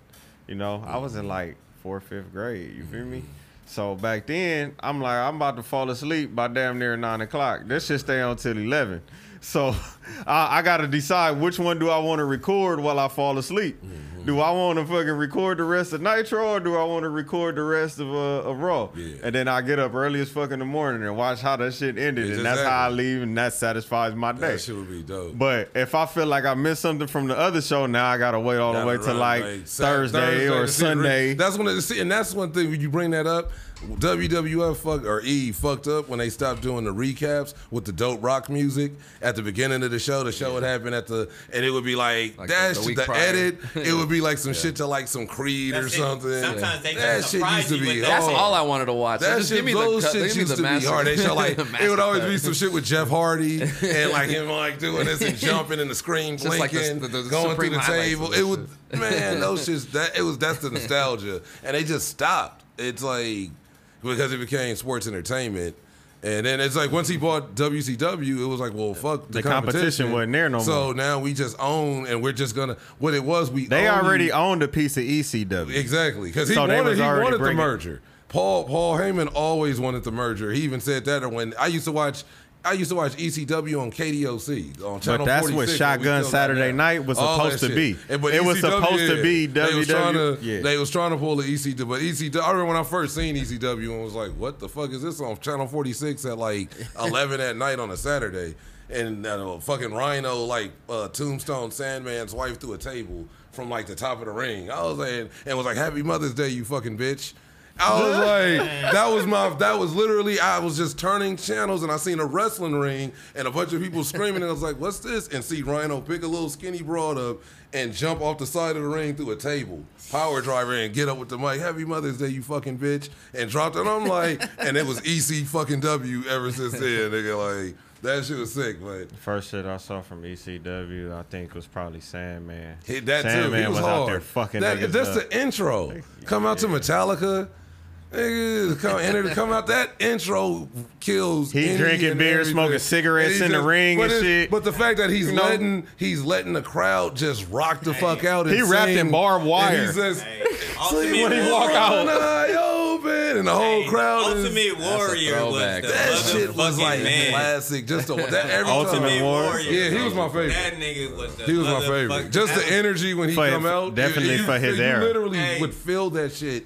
You know, I was in like fourth, fifth grade. You feel me? Mm-hmm. So back then, I'm like, I'm about to fall asleep by damn near nine o'clock. This should stay on till eleven. So I, I got to decide which one do I want to record while I fall asleep. Do I want to fucking record the rest of Nitro or do I want to record the rest of uh, of Raw? Yeah. And then I get up early as fuck in the morning and watch how that shit ended, and that's how I leave, and that satisfies my day. That shit would be dope. But if I feel like I missed something from the other show, now I gotta wait all the way to run, like Sat- Thursday, or to. Sunday. That's when see, and that's one thing when you bring that up. WWF fuck or E fucked up when they stopped doing the recaps with the dope rock music at the beginning of the show. The show would happen at the and it would be like, Like that the- the shit, week the edit. It would be like some shit to like some Creed or That's it. something. Sometimes they that shit used to be. That's all I wanted to watch. That just shit, give me those cut- shit give me used the to be master- hard. They show like the it would always be some shit with Jeff Hardy and like him like doing this and jumping in the screen Just like the- blinking, the- the going through the table. It would man, those shits that it was that's the nostalgia, and they just stopped. It's like because it became sports entertainment. And then it's like once he bought WCW, it was like, well, fuck the, The competition wasn't there no so more. now we just own, and we're just gonna. What it was, we they already owned a piece of ECW. Exactly, because he So wanted he wanted the merger. Paul Paul Heyman always wanted the merger. He even said that when I used to watch. I used to watch ECW on KDOC on Channel But that's what Shotgun Saturday. Night was All supposed to be. And- It was ECW, supposed to be They was trying to, yeah. they was trying to pull the ECW, but ECW. I remember when I first seen ECW and was like, "What the fuck is this on Channel 46 at like 11 at night on a Saturday?" And uh, fucking Rhino like uh, Tombstone Sandman's wife through a table from like the top of the ring. I was like, and was like, "Happy Mother's Day, you fucking bitch." I was like, that was my, that was literally, I was just turning channels and I seen a wrestling ring and a bunch of people screaming and I was like, what's this? And see Rhino pick a little skinny broad up and jump off the side of the ring through a table, power driver and get up with the mic, Happy Mother's Day, you fucking bitch, and dropped it. And I'm like, and it was EC fucking W ever since then, nigga. Like, that shit was sick, but First shit I saw from ECW, I think was probably Sandman. hit that too. Sandman He was, was hard. out there fucking That, that's up. the intro. Come out to Metallica. Nigga, come enter to come out. That intro kills. He drinking beer, everything. smoking cigarettes And he in the ring and shit. But the fact that he's You know? letting he's letting the crowd just rock the fuck out. And He wrapped in sing. barbed And wire. he says, Hey, Ultimate when he walk out. "One open," and the whole Hey, crowd is. Ultimate Warrior was the That shit was like man. classic. Just a, that every Ultimate time. Warrior. Yeah, he was my favorite. That nigga was the He was my favorite. Just the energy when he For- come out. definitely you, for his era. literally would feel that shit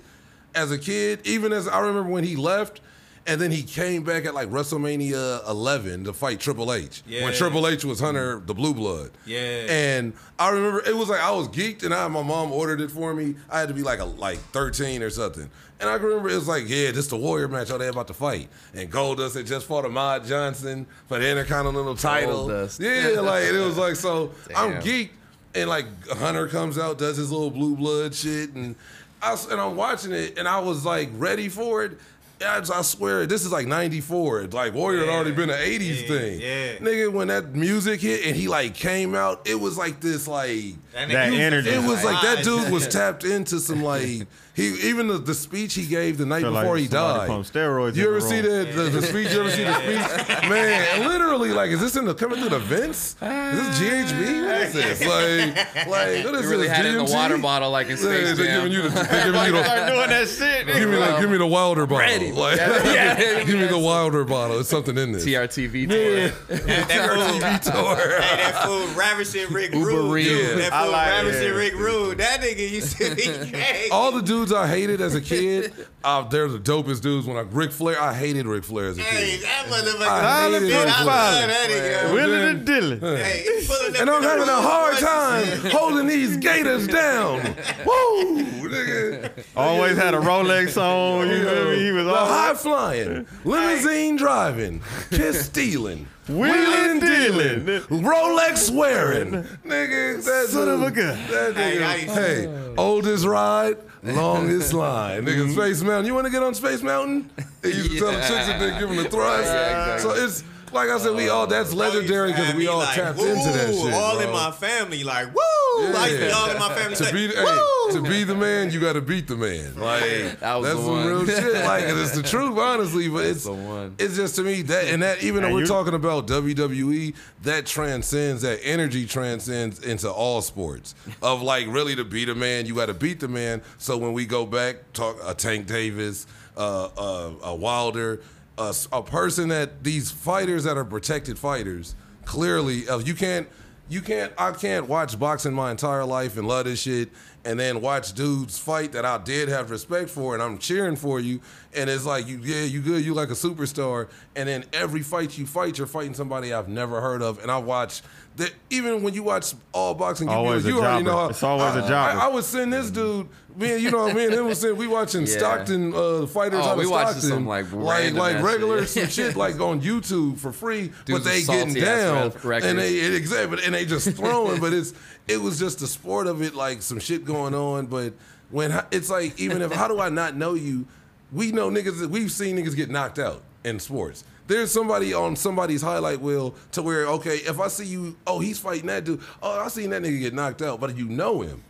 as a kid. Even as I remember when he left. And then he came back at like WrestleMania 11 to fight Triple H. Yeah. When Triple H was Hunter, the Blue Blood. Yeah. And I remember it was like I was geeked, and I, my mom ordered it for me. I had to be like a like 13 or something. And I remember it was like, yeah, this the Warrior match. Oh, they about to fight. And Goldust had just fought Ahmed Johnson for the Intercontinental title. Goldust. Yeah, like it was like so. I'm geeked, and like Hunter comes out, does his little blue blood shit, and I and I'm watching it, and I was like ready for it. I, I swear, this is like '94. It's Like Warrior had already been an '80s Yeah, thing. yeah. Nigga, when that music hit and he like came out, it was like this like That, That nigga- energy. it was like that dude was tapped into some like he even the, the speech he gave the night Feel like before he died. steroids You ever see room. the, the, the speech? You ever see the speech? Man, literally, like, is this in the coming through the vents? Is this GHB? What is this? Like, like what is You really this? had it in the water bottle like in Yeah, Space they're giving you the, they're giving you the, doing that shit. give me like, give me the Wilder bottle. Ready. Like, Yeah. give me the Wilder bottle. It's something in this. TRTV tour. that, that fool, Tour. hey, that fool ravishing Rick Rude. Reed. dude. Yeah. That I fool like ravishing it. Rick Rude. That nigga used to be crazy. All the dudes I hated as a kid, uh, they're the dopest dudes. When I Ric Flair, I hated Ric Flair as a kid. Hey, that motherfucker. I hated Dude, Ric I Flair. love that nigga. Willing and dealing. Hey, he pulling up And I'm in the having a hard time holding these gators down. Woo, nigga. Always had a Rolex on. You feel me? He was The high flying, limousine driving, kiss stealing, wheeling and dealing. Rolex wearing. Nigga, that Son of a dude- gun. That Hey, nigga, I used to- hey, oldest ride, longest line. Nigga, Space Mountain. You want to get on Space Mountain? They used to tell the chicks that they give them the thrust. Yeah, exactly. So it's like I said, we all that's Bro to legendary because we all like, tapped woo, into that shit. All in my family, like, woo! I used to be all in my family. to like, be the, woo! hey, to be the man, you got to beat the man. Like That was that's the some one. real shit. Like and it's the truth, honestly. But it's the one. it's just to me that and that even though we're talking about WWE, that transcends that energy transcends into all sports. Of like really to beat a man, you got to beat the man. So when we go back, talk a Tank Davis, uh, uh, a Wilder, a, a person that these fighters that are protected fighters clearly uh, you can't you can't I can't watch boxing my entire life and love this shit and then watch dudes fight that I did have respect for and I'm cheering for you and it's like you yeah you good you like a superstar and then every fight you fight you're fighting somebody I've never heard of and I watch that even when you watch all boxing you, Always you, a already know how, It's always a I- jobber. I, I would send this dude man, you know me and him was sitting, we watching Yeah. Stockton uh, fighters Oh, out we of watching Stockton some, like, like like regular shit. some shit like on YouTube for free but they getting down and they it, exactly, and they just throwing. but it's it was just the sport of it, like some shit going on. But when it's like, even if how do I not know you? We know niggas. that We've seen niggas get knocked out in sports. There's somebody on somebody's highlight wheel to where okay, if I see you, oh he's fighting that dude. Oh I seen that nigga get knocked out, but you know him.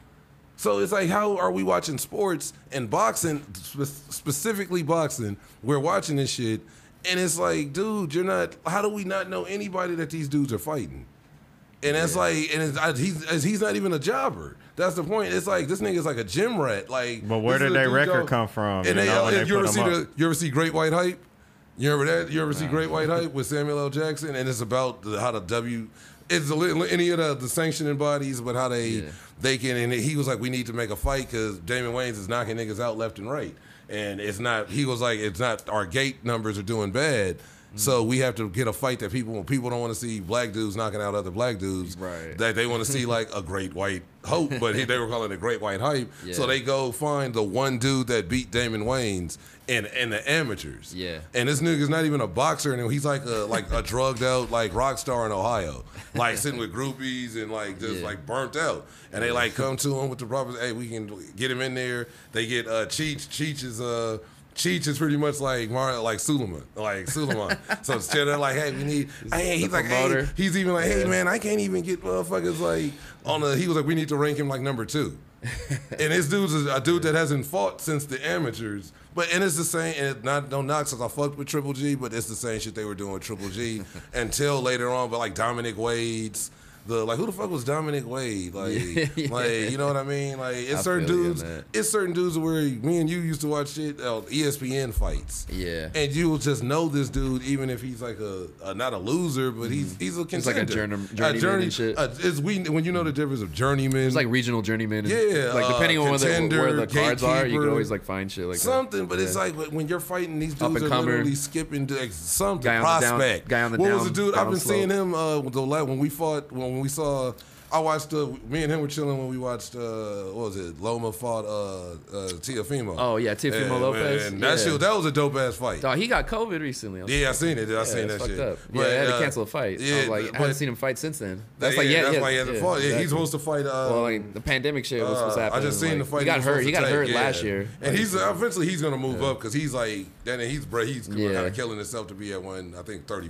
So it's like, how are we watching sports and boxing, spe- specifically boxing? We're watching this shit, and it's like, dude, you're not. How do we not know anybody that these dudes are fighting? And it's like, and it's, I, he's he's not even a jobber. That's the point. It's like this nigga's like a gym rat. Like, But where did that record go- come from, And you they, know, uh, they you ever see the you ever see Great White Hype? You remember that? You ever see Great White Hype with Samuel L. Jackson? And it's about the, how the W, it's a, any of the, the sanctioning bodies, but how they Yeah. they can. And he was like, we need to make a fight because Damon Wayans is knocking niggas out left and right, and it's not. He was like, it's not. Our gate numbers are doing bad. So mm. we have to get a fight that people people don't want to see black dudes knocking out other black dudes. Right. That they want to see like a great white hope, but he, they were calling it great white hype. So they go find the one dude that beat Damon Wayans in in the amateurs. Yeah. And this nigga's not even a boxer, and he's like a like a drugged out like rock star in Ohio, like sitting with groupies and like just Yeah. like burnt out. And they like come to him with the proper, hey, we can get him in there. They get uh Cheech. Cheech is uh. Cheech is pretty much like Mar- like Suleiman, like Suleiman. so instead of like, hey, we need, hey, he's like, hey, he's even like, hey, man, I can't even get motherfuckers like on the. He was like, we need to rank him like number two. And this dude's a, a dude that hasn't fought since the amateurs. But and it's the same. And it not don't knock since I fucked with Triple G, but it's the same shit they were doing with Triple G until later on. But like Dominic Wade's. The like who the fuck was Dominic Wade like Yeah. like you know what I mean like it's I certain you dudes it's certain dudes where me and you used to watch shit uh, ESPN fights Yeah. and you will just know this dude even if he's like a, a not a loser but he's he's a He's like a contender. journe- journeyman and shit. uh, it's we when you know the difference of journeyman It's like regional journeyman. and- Yeah, Like depending uh, on where the, contender, where the cards are, you can always like find shit like something, but it's Yeah. like when you're fighting these dudes are comer. literally skipping to, like, something Guy on the down- prospect. guy on the what was the down- dude? I've been slope. seeing him uh, the when we fought when we saw. I watched. Uh, me and him were chilling when we watched. Uh, what was it? Loma fought uh, uh, Teofimo. Oh, yeah, Teofimo And- Lopez. And that Yeah. shit. That was a dope ass fight. Dog, he got COVID recently. I Yeah, I seen it. I Yeah, seen that shit. Up. But, yeah, they had to uh, cancel a fight. I Yeah, was like, I haven't seen him fight since then. That's like, yeah, yeah, that's yeah, why he hasn't fought. Yeah, exactly. he's supposed to fight. Uh, Well, like the pandemic shit was supposed to uh, happen. I just seen like, the fight. He got hurt. He got hurt last year. and he's eventually he's gonna move up because he's like then he's bro, he's kind of killing himself to be at one I think thirty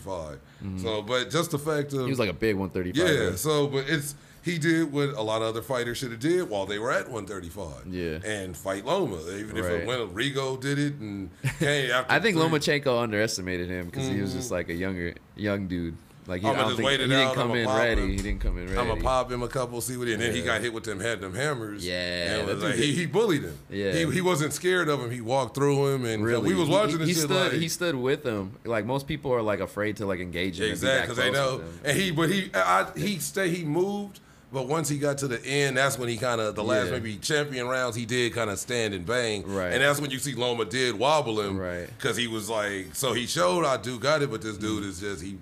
Mm-hmm. So, but just the fact of He was like a big 135. yeah. So, but it's he did what a lot of other fighters should have did while they were at 135. Yeah. and fight Loma. Even if Right. it, when Rigo did it and I think three- Lomachenko underestimated him because he was just mm-hmm. like a younger young dude. Like he, I'ma I don't just think wait he it didn't come in ready. him. He didn't come in ready. I'm gonna pop him a couple, see what he, and then he got hit with them had them hammers. Yeah, and was like, he, he bullied him. Yeah. he, he wasn't scared of him. He walked through him, and Really, we was He- watching he, this he shit stood. like he stood with him. Like most people are like afraid to like engage him. exactly because they know. And he, but he, I, he stay, he moved. But once he got to the end, that's when he kind of the last Yeah. maybe champion rounds he did kind of stand and bang, Right. And that's when you see Loma did wobble him, Right. Because he was like, so he showed I do got it, but this dude mm. is just he.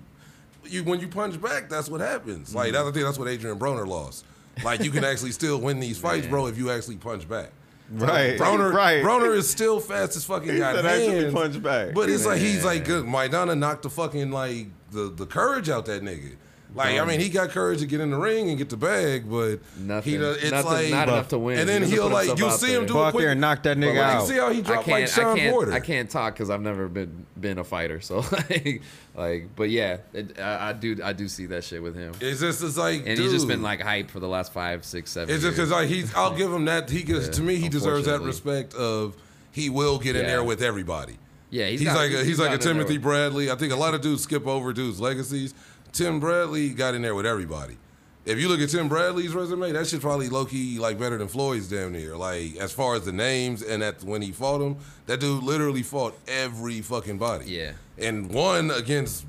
You when you punch back, that's what happens. Like mm-hmm. that's the thing. That's what Adrian Broner lost. Like you can actually still win these fights, bro, if you actually punch back. Right. Broner, right. Broner is still fast as fucking He got said hands, punch back. But it's like he's like good. Maidana knocked the fucking like the the courage out that nigga. Like I mean, he got courage to get in the ring and get the bag, but Nothing. He does, it's Nothing- like not enough to win. And then he he'll like you'll see him do Go a out quick, there and knock that nigga like, out. See how he I dropped like can't. Sean I can't. Porter. I can't talk because I've never been been a fighter. So like, like, but yeah, it, I, I do. I do see that shit with him. It's just it's like And he's just been like hype for the last five, six, seven. It's just because like he's. I'll give him that. He gets Yeah, to me. He deserves that respect of he will get in Yeah. there with everybody. Yeah, he's he's, got- like a, he's, he's like a gotten in there Timothy Bradley. I think a lot of dudes skip over dudes' legacies. Tim Bradley got in there with everybody. If you look at Tim Bradley's resume, that shit's probably low key like better than Floyd's damn near. Like as far as the names and that when he fought him, that dude literally fought every fucking body. Yeah. and won against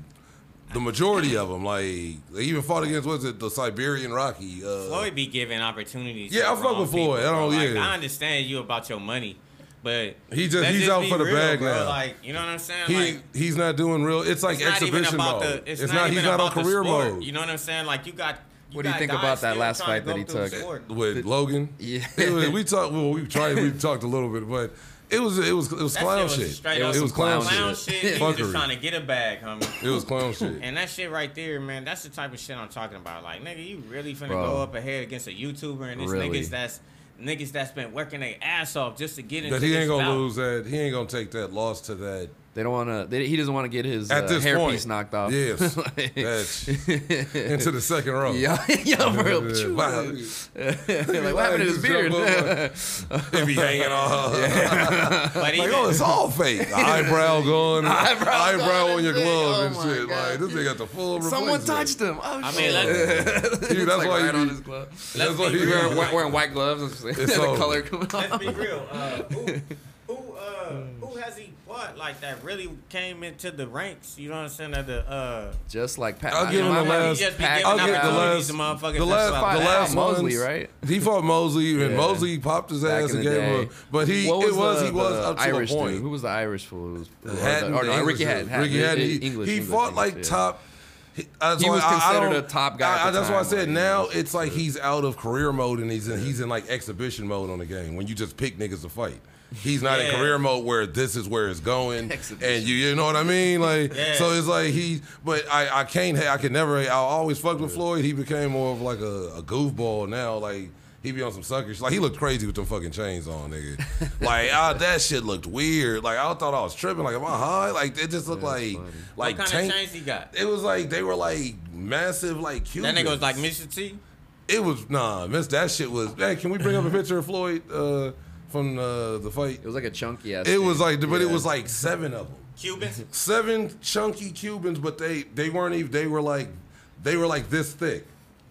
the majority of them. Like they even fought against what's it the Siberian Rocky. Uh, Floyd be giving opportunities. Yeah, to I the fuck with Floyd. people, I don't- bro. Like, yeah. I understand you about your money, but He just- let's he's out for the real, bag bro. now. Like you know what I'm saying? he like, he's not doing real. It's like it's not even exhibition about mode. the. It's, not. not, he's not on career sport. mode. You know what I'm saying? Like you got. You What do you think about that last fight that he took? sport. with Logan. Yeah. Was- we talked. Well, we tried. We talked a little bit, but it was it was it was That clown shit shit. was It up was, clown, clown shit. shit. He was just trying to get a bag, homie. It was clown shit. And that shit right there, man, that's the type of shit I'm talking about. Like, nigga, you really finna Bro. go up ahead against a YouTuber and this Really. niggas that's niggas that's been working their ass off just to get into But he ain't gonna lose that. He ain't gonna take that loss to that. They don't want to. He doesn't want to get his At uh, this hairpiece point, knocked off. Yes, Like- that's into the second row. yeah, yeah, for real. Yeah, wow. like, what happened to his beard? jump up, It be hanging off. But Like, even, oh, it's all fake. Eyebrow going, Eyebrow eyebrow, on your and glove Oh and shit. God. Like this nigga got the full. Someone touched him. Oh, I mean, let's, Dude, that's like why right you on be- his glove. That's Let's why be he wearing Wearing, white. gloves. and It's the color coming off. let's be real. Uh, who, who, has he fought like that really came into the ranks? You know what I'm saying? Of the, uh, Just like Pat. I'll give him the last- he just be Pat- I'll get the last- the last- like Fought the that. last Mosley, right? He fought Mosley, and Yeah. Mosley popped his Back ass and gave him. but he, What it was the- he was up to Irish the point. Dude? Who was the Irish fool? Who was, or, Hatton, the, or no, Ricky Hatton. Ricky Hatton. in- He, English. he fought like top. He, that's He why was I- I considered don't- a top guy I- that's why I said like, now you know, it's like he's out of career mode and he's in, he's in like exhibition mode on the game when you just pick niggas to fight. He's not in career mode where this is where it's going, Exhibition. and you you know what I mean. Like Yeah. so, it's like he. But I I can't I can never I always fucked with Floyd. He became more of like a, a goofball now. Like he be on some suckers. Like he looked crazy with them fucking chains on, nigga. like ah, that shit looked weird. Like I thought I was tripping. Like am I high? Like it just looked like like what kind tank. of chains he got? It was like they were like massive, like cute. That nigga was like Mr. T. It was nah, miss. That shit was. Hey, can we bring up a picture of Floyd uh, from uh, the fight? It was like a chunky ass. It was like, but it was like seven of them, Cubans. seven chunky Cubans, but they they weren't even. They were like, they were like this thick,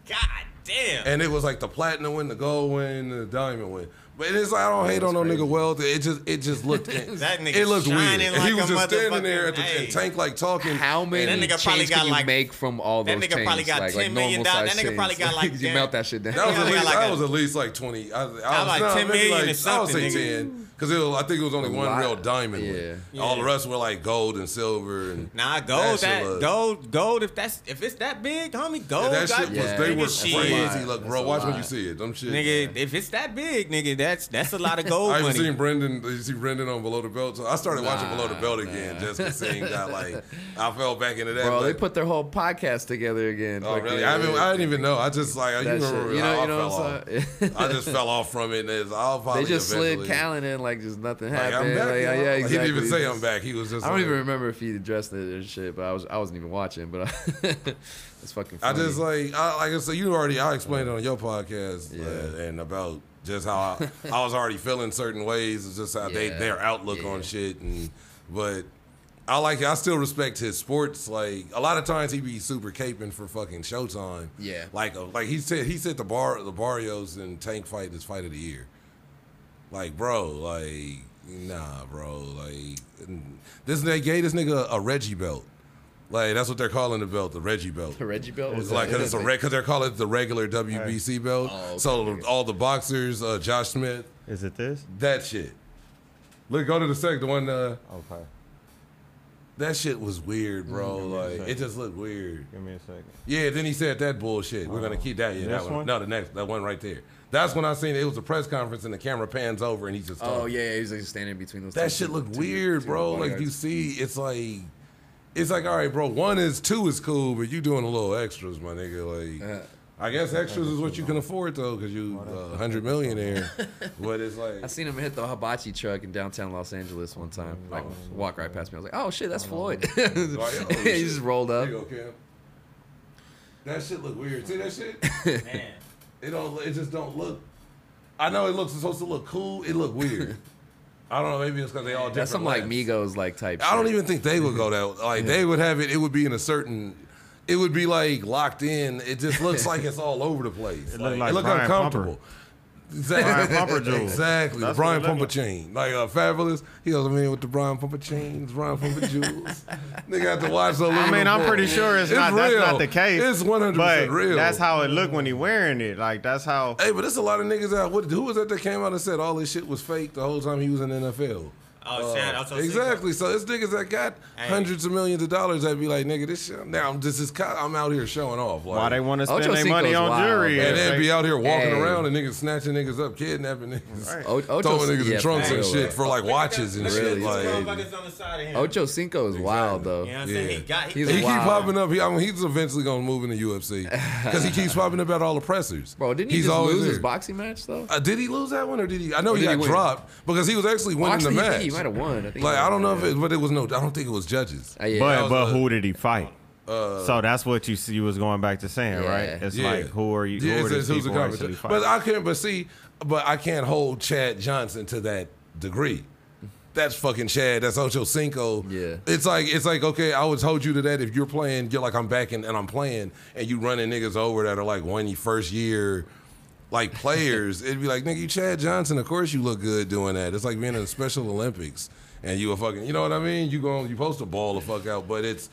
God damn. and it was like the platinum win, the gold win, the diamond win. But it's like I don't hate on no nigga wealth. It just it just looked That nigga it looked weird. shining And he was just standing there at the motherfucking- and tank like talking. How many That nigga probably chains got can you like- make from all those that those nigga chains? probably got like, $10 like million normal dollars. size That nigga chains. probably got, like, you damn- melt that shit down. That was, at least, got like that was at least like twenty. I, I was, like no, 10 maybe million like, or I would something, say nigga. Ten because I think it was only one real diamond. Yeah. one. All the rest were like gold and silver and Nah, gold, shit that, look- gold, gold. If that's if it's that big, homie, gold. Yeah, that got, shit was Yeah, they nigga, were crazy. Look, That's bro, a watch when you see it. Them shit. Nigga, if it's that big, nigga, that's that's a lot of gold I even money. seen Brendan. You see Brendan on Below the Belt. So I started watching Below the Belt again just to seeing that. Like I fell back into that. Bro, they put their whole podcast together again. Oh Fucking- really? I, mean, I didn't even know. I just like you That remember. You know, I you know fell off. I'm saying? I just fell off from it. And it's, I'll probably They just slid eventually- Callen in like just nothing Like, happened. Like, know? yeah, exactly. He didn't even say I'm back. He was just. I don't like, even remember if he addressed it or shit, but I was I wasn't even watching. But I, it's fucking. I just like I, like I said, you already I explained it on your podcast Yeah. uh, and about just how I, I was already feeling certain ways. It's just how they Yeah. their outlook Yeah. on shit and but I like I still respect his sports. Like a lot of times he be super caping for fucking Showtime. Yeah. like uh, like he said he said the bar the Barrios and Tank fight is fight of the year. Like bro, like nah, bro, like this they gave this nigga a Reggie belt. Like that's what they're calling the belt, the Reggie belt. the Reggie belt It's like cause it's a because they're calling it the regular WBC belt. Oh, okay, so okay. all the boxers, uh, Josh Smith, Is it this? that shit. Look, go to the second one. Uh, Okay. that shit was weird, bro. Mm, Like it just looked weird. Give me a second. Yeah, then he said that bullshit. We're gonna keep that. Yeah, that one. one? No, the next, that one right there. That's when I seen it. It was a press conference and the camera pans over and he's just. Oh talking. yeah, he was like standing between those. That two- shit looked two- weird, two bro. Like you see, it's like, it's like, all right, bro. One is two is cool, but you doing a little extras, my nigga. Like, Uh, I guess extras is what you can afford though, because you uh, hundred millionaire. but it's like I seen him hit the hibachi truck in downtown Los Angeles one time. Like walk right past me. I was like, "Oh shit, that's Floyd." oh, he just rolled There up. you go, Cam. That shit look weird. See that shit? Man. It don't. It just don't look. I know it looks supposed to look cool. It look weird. I don't know. Maybe it's because they all different. That's some like labs. Migos like type. I don't shit. even think they would go that. Like they would have it. It would be in a certain. It would be like locked in. It just looks like it's all over the place. It look like, like it look Brian uncomfortable. Exactly. Brian Pumper. Exactly. That's Brian Pumper chain. Like uh, fabulous. He goes, I mean, with the Brian Pumper chains, Brian Pumper jewels. Nigga have to watch the I mean, I'm pretty sure it's, not. That's not the case. It's 100 but percent real. That's how it looked when he wearing it. Like that's how. Hey, but there's a lot of niggas out. What, who was that that came out and said all this shit was fake the whole time he was in the NFL? Oh, shit. Also Exactly. So it's niggas that got Hey. hundreds of millions of dollars that be like, nigga, this shit. Now this is co- I'm out here showing off. Like, Why they want to spend Ocho their money on wild, jewelry? bro. and if then they- be out here walking Hey. around and niggas snatching niggas up, kidnapping niggas, Right. O- Ocho, throwing niggas yeah, in trunks for and shit for like watches and shit. Really? Like, motherfuckers on the side of him. Ocho Cinco is wild though. You know what I'm saying? Yeah. He got. He, he keep popping up. He, I mean, he's eventually gonna move in the UFC because he keeps popping up at all the pressers. Bro, didn't he he's just always lose his boxing match though? Uh, did he lose that one or did he? I know he got dropped because he was actually winning the match. Think he might have won. I think Like might I don't know have if it, but it was no. I don't think it was judges. Uh, yeah. But was but a- who did he fight? Uh, so that's what you see. You was going back to saying, Yeah. right? It's Yeah. like who are you? Yeah, who it are these who's the people actually competition. fighting? But I can't. But see, but I can't hold Chad Johnson to that degree. That's fucking Chad. That's Ocho Cinco. Yeah. It's like it's like okay, I would hold you to that if you're playing. You're like I'm back in, and I'm playing, and you running niggas over that are like one your first year. Like players, it'd be like, nigga, you Chad Johnson. Of course, you look good doing that. It's like being in the Special Olympics, and you a fucking, you know what I mean? You going, you supposed to ball the fuck out, but it's,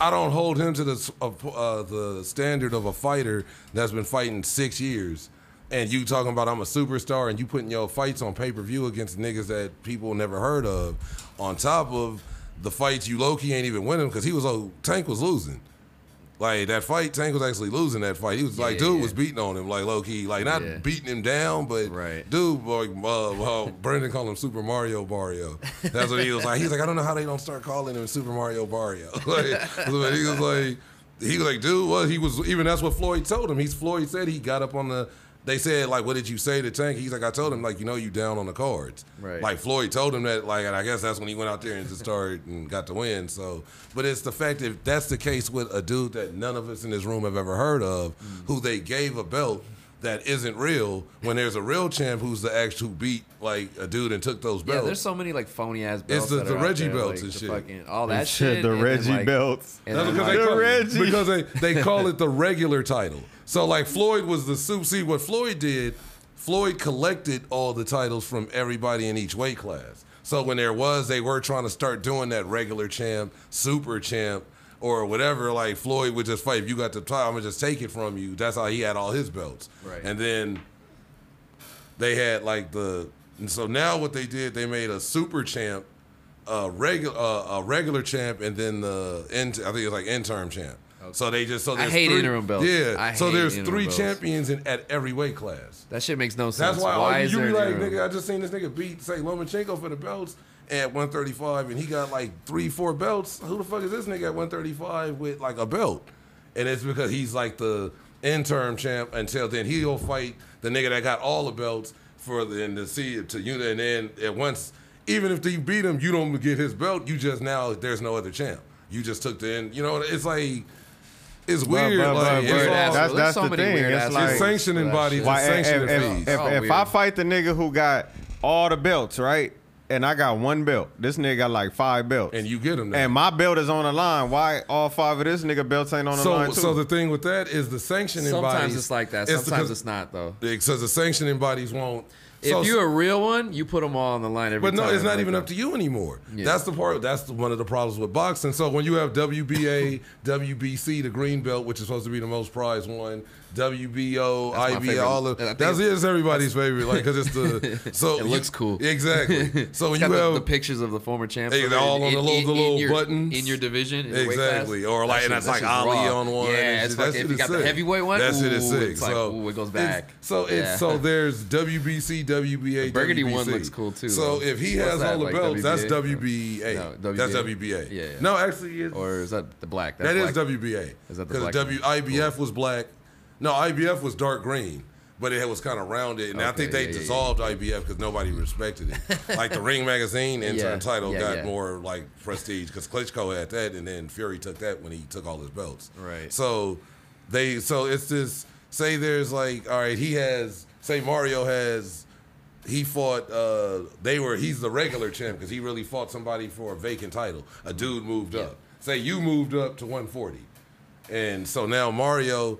I don't hold him to the uh, uh, the standard of a fighter that's been fighting six years, and you talking about I'm a superstar, and you putting your fights on pay per view against niggas that people never heard of, on top of the fights you low key ain't even winning because he was oh Tank was losing. Like that fight, Tank was actually losing that fight. He was like, Yeah, dude yeah. was beating on him, like low key, like not Yeah. beating him down, but Right. dude, like, uh, well, Brendan called him Super Mario Barrio. That's what he was like. He's like, I don't know how they don't start calling him Super Mario Barrio. like, he was like, he was like, dude, well, he was even that's what Floyd told him. He's Floyd said he got up on the. They said like, what did you say to Tank? He's like, I told him like, you know, you down on the cards. Right. Like Floyd told him that, like, and I guess that's when he went out there and just started and got the win. So, but it's the fact that that's the case with a dude that none of us in this room have ever heard of, mm. who they gave a belt that isn't real. When there's a real champ who's the actual who beat like a dude and took those Yeah, belts. there's so many like phony ass belts. the- that the are Reggie there, belts like, and shit. Fucking, all that And shit. the and then, Reggie like- belts. That's because, like- they The call, Reggie. because they, they call it the regular title. So like Floyd was the soup. See what Floyd did. Floyd collected all the titles from everybody in each weight class. So when there was, they were trying to start doing that regular champ, super champ, or whatever. Like Floyd would just fight. If you got the title, I'm gonna just take it from you. That's how he had all his belts. Right. And then they had like the. And so now what they did, they made a super champ, a regular, uh, a regular champ, and then the in, I think it was like interim champ. So they just so I there's hate three, interim belts. Yeah. I so there's three belts. champions in, at every weight class. That shit makes no sense. That's why, is you be like, nigga, I just seen this nigga beat say Lomachenko for the belts at 135, and he got like three, four belts. Who the fuck is this nigga at 135 with like a belt? And it's because he's like the interim champ until then he'll fight the nigga that got all the belts for the and to see it to you, and then at once, even if you beat him, you don't get his belt. You just now there's no other champ. You just took the end. You know, it's like. It's weird. but- like, but- it's but all- that's There's that's so the thing. It's like it's sanctioning bodies. shit. It's Why, if, sanctioning if, fees. if, Oh, if. I fight the nigga who got all the belts, right, and I got one belt, this nigga got like five belts, and you get him. Now. and my belt is on the line. Why all five of this nigga belts ain't on the so, line too? so the thing with that is the sanctioning Sometimes bodies. Sometimes it's like that. it's Sometimes because- it's not though. Because the sanctioning bodies won't. If so- you're a real one, you put them all on the line every time. but no, time. it's not even up to you anymore. Yeah. That's the part. That's the, one of the problems with boxing. So when you have WBA, WBC, the green belt, which is supposed to be the most prized one, WBO, That's my all of I that's it's everybody's favorite, like because it's the so It you- looks cool. Exactly. So when you the, have the pictures of the former champs. Hey, they're all on in- the little- in- the in little your- buttons. in your division. Your. Exactly. Or like- and that's that like Ali raw. on one. Yeah, it's that if you got the heavyweight one, That shit is ooh, sick. It's like, So it goes back. So it's so there's WBC, WBA, burgundy WBC. one looks cool, too, So if he has all the belts, that's WBA? That's WBA. Yeah. No, actually, or is that the black? That's that is. WBA. Is that the because black W one? IBF was black. No, IBF was dark green. But it was kind of rounded, and I think they yeah, yeah, yeah. dissolved IBF because nobody respected it. like the Ring magazine intern Yeah, title yeah, got yeah. more like prestige because Klitschko had that, and then Fury took that when he took all his belts. Right. So they so it's this say there's like all right he has say Mario has he fought uh they were he's the regular champ because he really fought somebody for a vacant title a dude moved up say you moved up to 140 and so now Mario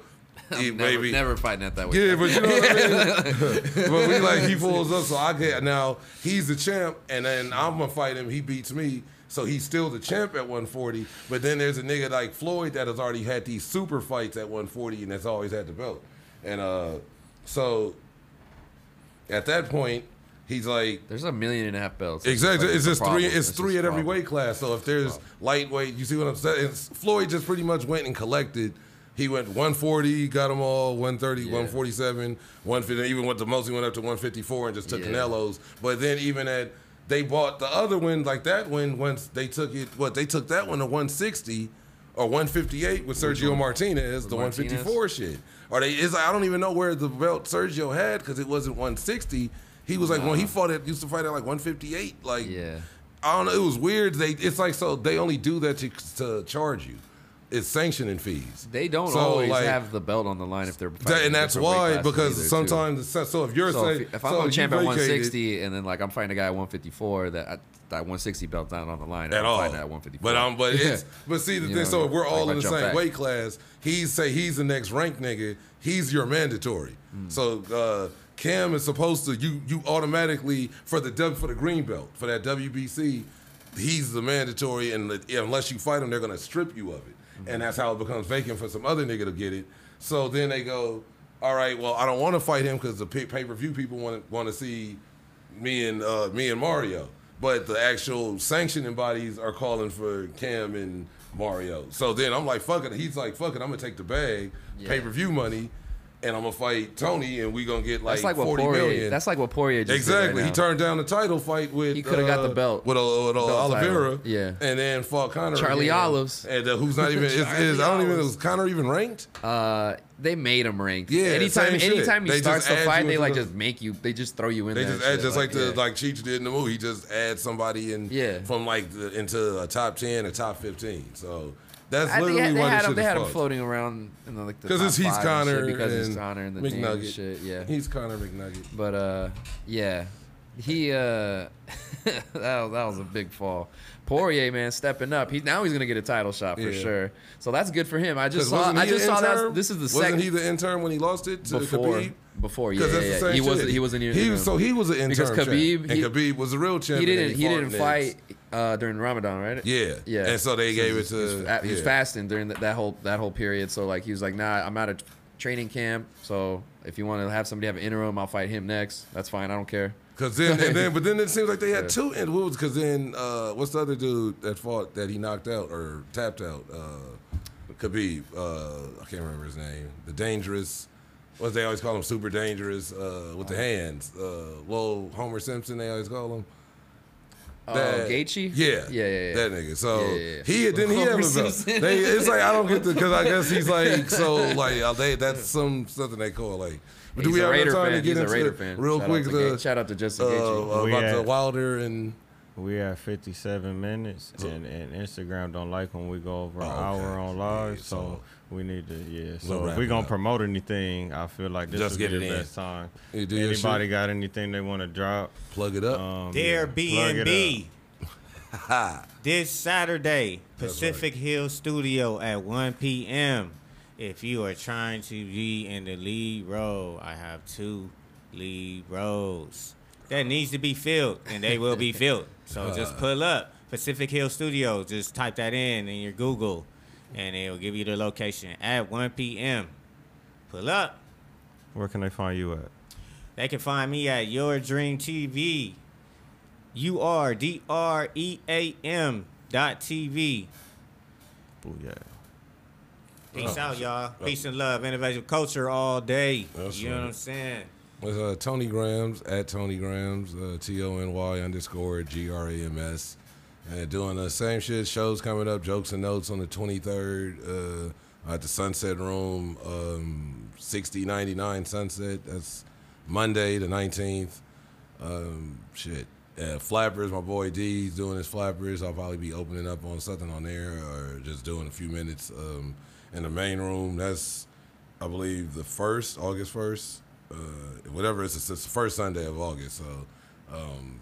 he Never, maybe never fighting at that way. yeah, but you know what I mean. but we like he pulls up, so I get now he's the champ, and then I'm gonna fight him. He beats me, so he's still the champ at 140. But then there's a nigga like Floyd that has already had these super fights at 140, and that's always had the belt. And uh, so at that point, he's like. There's a million and a half belts. Exactly. like It's the just three. It's That's three at every weight class. So if there's lightweight, you see what I'm saying? It's, Floyd just pretty much went and collected. He went 140, got them all. 130, 147, 150. Even went to most. He went up to 154 and just took Yeah. Canelo's. But then even at they bought the other one like that one once they took it. What they took that one to 160 or 158 with Sergio Martinez, the Martinez? 154 shit. Or they is I don't even know where the belt Sergio had because it wasn't 160. He was like when he fought it, used to fight at like 158. Like Yeah. I don't know. It was weird. They it's like so they only do that to, to charge you. It's sanctioning fees. They don't So, always like, have the belt on the line if they're that- and that's why because either, sometimes it's, so if you're So saying if, if I'm so a champ at 160 and then like I'm fighting a guy at 154, that I, that 160 belt's not on the line. at I'm all. at 154. But um, but it's but see the thing. know, So if we're all I in the same back. weight class, he's say he's the next rank nigga. He's your mandatory. Hmm. So uh, Cam is supposed to you you automatically for the W for the green belt for that WBC. He's the mandatory, and unless you fight him, they're gonna strip you of it, Hmm. and that's how it becomes vacant for some other nigga to get it. So then they go, all right, well I don't want to fight him because the pay per view people want to want to see me and uh, me and Mario, but the actual sanctioning bodies are calling for Cam and Mario. So then I'm like, fuck it. He's like, fuck it. I'm gonna take the bag, Yeah. pay per view money, and I'm gonna fight Tony, and we gonna get like, that's like what 40 Poirier. million. That's like what Poirier just did right Exactly. he turned down the title fight with. He coulda got uh, the belt. with, uh, with uh, Belt Oliveira. title. Yeah. and then fought Conor. Charlie again. Olives. and uh, who's not even. is, is, I don't even. Is Conor even ranked? Uh, they made him ranked. Yeah, anytime, anytime he They starts the fight, they like the- just make you. They just throw you in They there. just add shit, just like, the yeah. like Cheech did in the movie. He just adds somebody in Yeah. from like the, into a top ten or top fifteen. So that's I literally they why had him. They had him floating around in the, like the Because it's he's Conor because and he's Conor and the and shit. Yeah, He's Conor McNugget. but uh, yeah, he uh that was, that was a big fall. Poirier, man, stepping up. He now he's gonna get a title shot for Yeah. sure. So that's good for him. I just saw. I just saw that. This is the Wasn't second he the intern when he lost it to before. Khabib? Before, yeah, yeah, yeah. He was he was in He was so he was an intern Because champ. Khabib, and he- Khabib was a real champion. he didn't and he didn't fight uh, during Ramadan, right? Yeah, yeah. And so they gave it he was, to. fa- he was yeah. fasting during that, that whole that whole period. So like he was like, nah, I'm out of training camp. So if you want to have somebody have an interim, I'll fight him next. That's fine. I don't care. Cause then, and then, but then it seems like they had Yeah. two. And what was? Cause then, uh, what's the other dude that fought that he knocked out or tapped out? Uh, Khabib. Uh, I can't remember his name. The dangerous. What they always call him? Super dangerous uh, with the hands. Uh, Homer Simpson. They always call him. Oh, That- Gaethje. Yeah, yeah, yeah, yeah. That nigga. So Yeah, he didn't he have a They, it's like I don't get the because I guess he's like so like uh, they that's some something they call like. But do we a have Raider enough time fan. to get He's a into Raider fan. real Shout quick Out to the Ga- shout out to Justin uh, Gaethje. We about had- the Wilder and We at 57 minutes, and, and Instagram don't like when we go over an Oh, okay. hour on live, Yeah, so, so- we need to, yeah. We'll So wrap if we it gonna up. promote anything, I feel like this Just would get be it the in. best time. You do your Anybody shit. got anything they want to drop? plug it up. Um, There, yeah, plug it BNB. This Saturday, That's Pacific Hill Studio at 1 p.m. If you are trying to be in the lead role, I have two lead roles that needs to be filled, and they will be filled. So uh. just pull up Pacific Hill Studios. Just type that in in your Google, and it'll give you the location at 1 p.m. Pull up. Where can they find you at? They can find me at UrDream TV. U R D R E A M dot TV. Booyah. Peace Oh, out, y'all. Peace and love. Innovative culture all day. That's you know what I'm saying? It's uh, Tony Gramz at Tony Grams, uh, T O N Y underscore G R A M S. And doing the same shit. Shows coming up, jokes and notes on the 23rd uh, at the Sunset Room, um, 6099 Sunset. That's Monday, the 19th. Um, shit. Uh, Flappers, my boy D's doing his Flappers. I'll probably be opening up on something on there or just doing a few minutes um, in the main room. That's, I believe, the first, August 1st. Uh, whatever, it's, it's the first Sunday of August. So, um,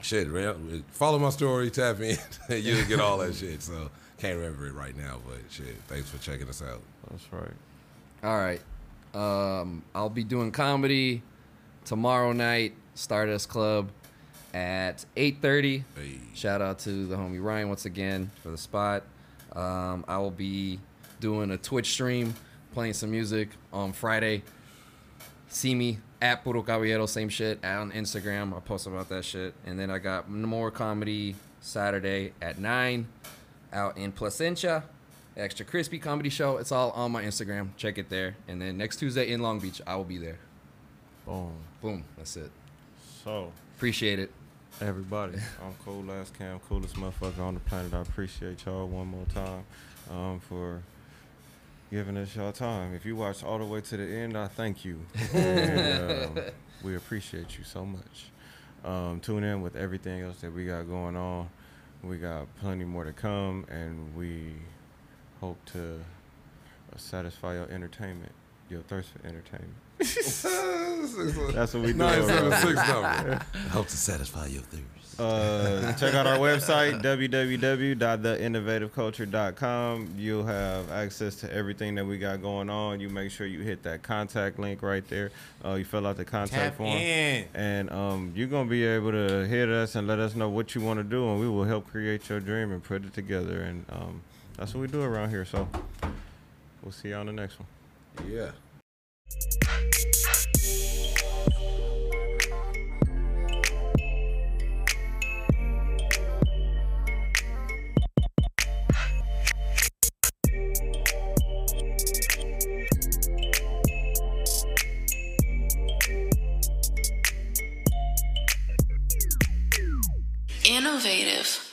shit, man, follow my story, tap in, you'll get all that shit. So, can't remember it right now, but shit, thanks for checking us out. That's right. All right. Um, I'll be doing comedy tomorrow night, Stardust Club at 8:30. Hey. Shout out to the homie Ryan once again for the spot. Um, I will be doing a Twitch stream, playing some music on Friday. See me at Puro Caballero, same shit on Instagram. I post about that shit. And then I got more comedy Saturday at 9 out in Placentia. Extra Crispy Comedy Show. It's all on my Instagram. Check it there. And then next Tuesday in Long Beach, I will be there. Boom. Boom. That's it. So, Appreciate it. everybody, I'm Coolazzcam, coolest motherfucker on the planet. I appreciate y'all one more time um, for giving us y'all time. If you watched all the way to the end, I thank you. And, um, we appreciate you so much. Um, tune in with everything else that we got going on. We got plenty more to come, and we hope to uh, satisfy your entertainment, your thirst for entertainment. That's what we do. Nine seven around six number. Help to satisfy your thirst. uh, check out our website www.theinnovativeculture.com. You'll have access to everything that we got going on. You make sure you hit that contact link right there. Uh, you fill out the contact Tap form, in. and um, you're gonna be able to hit us and let us know what you want to do, and we will help create your dream and put it together. And um, that's what we do around here. So we'll see you on the next one. Yeah. Innovative.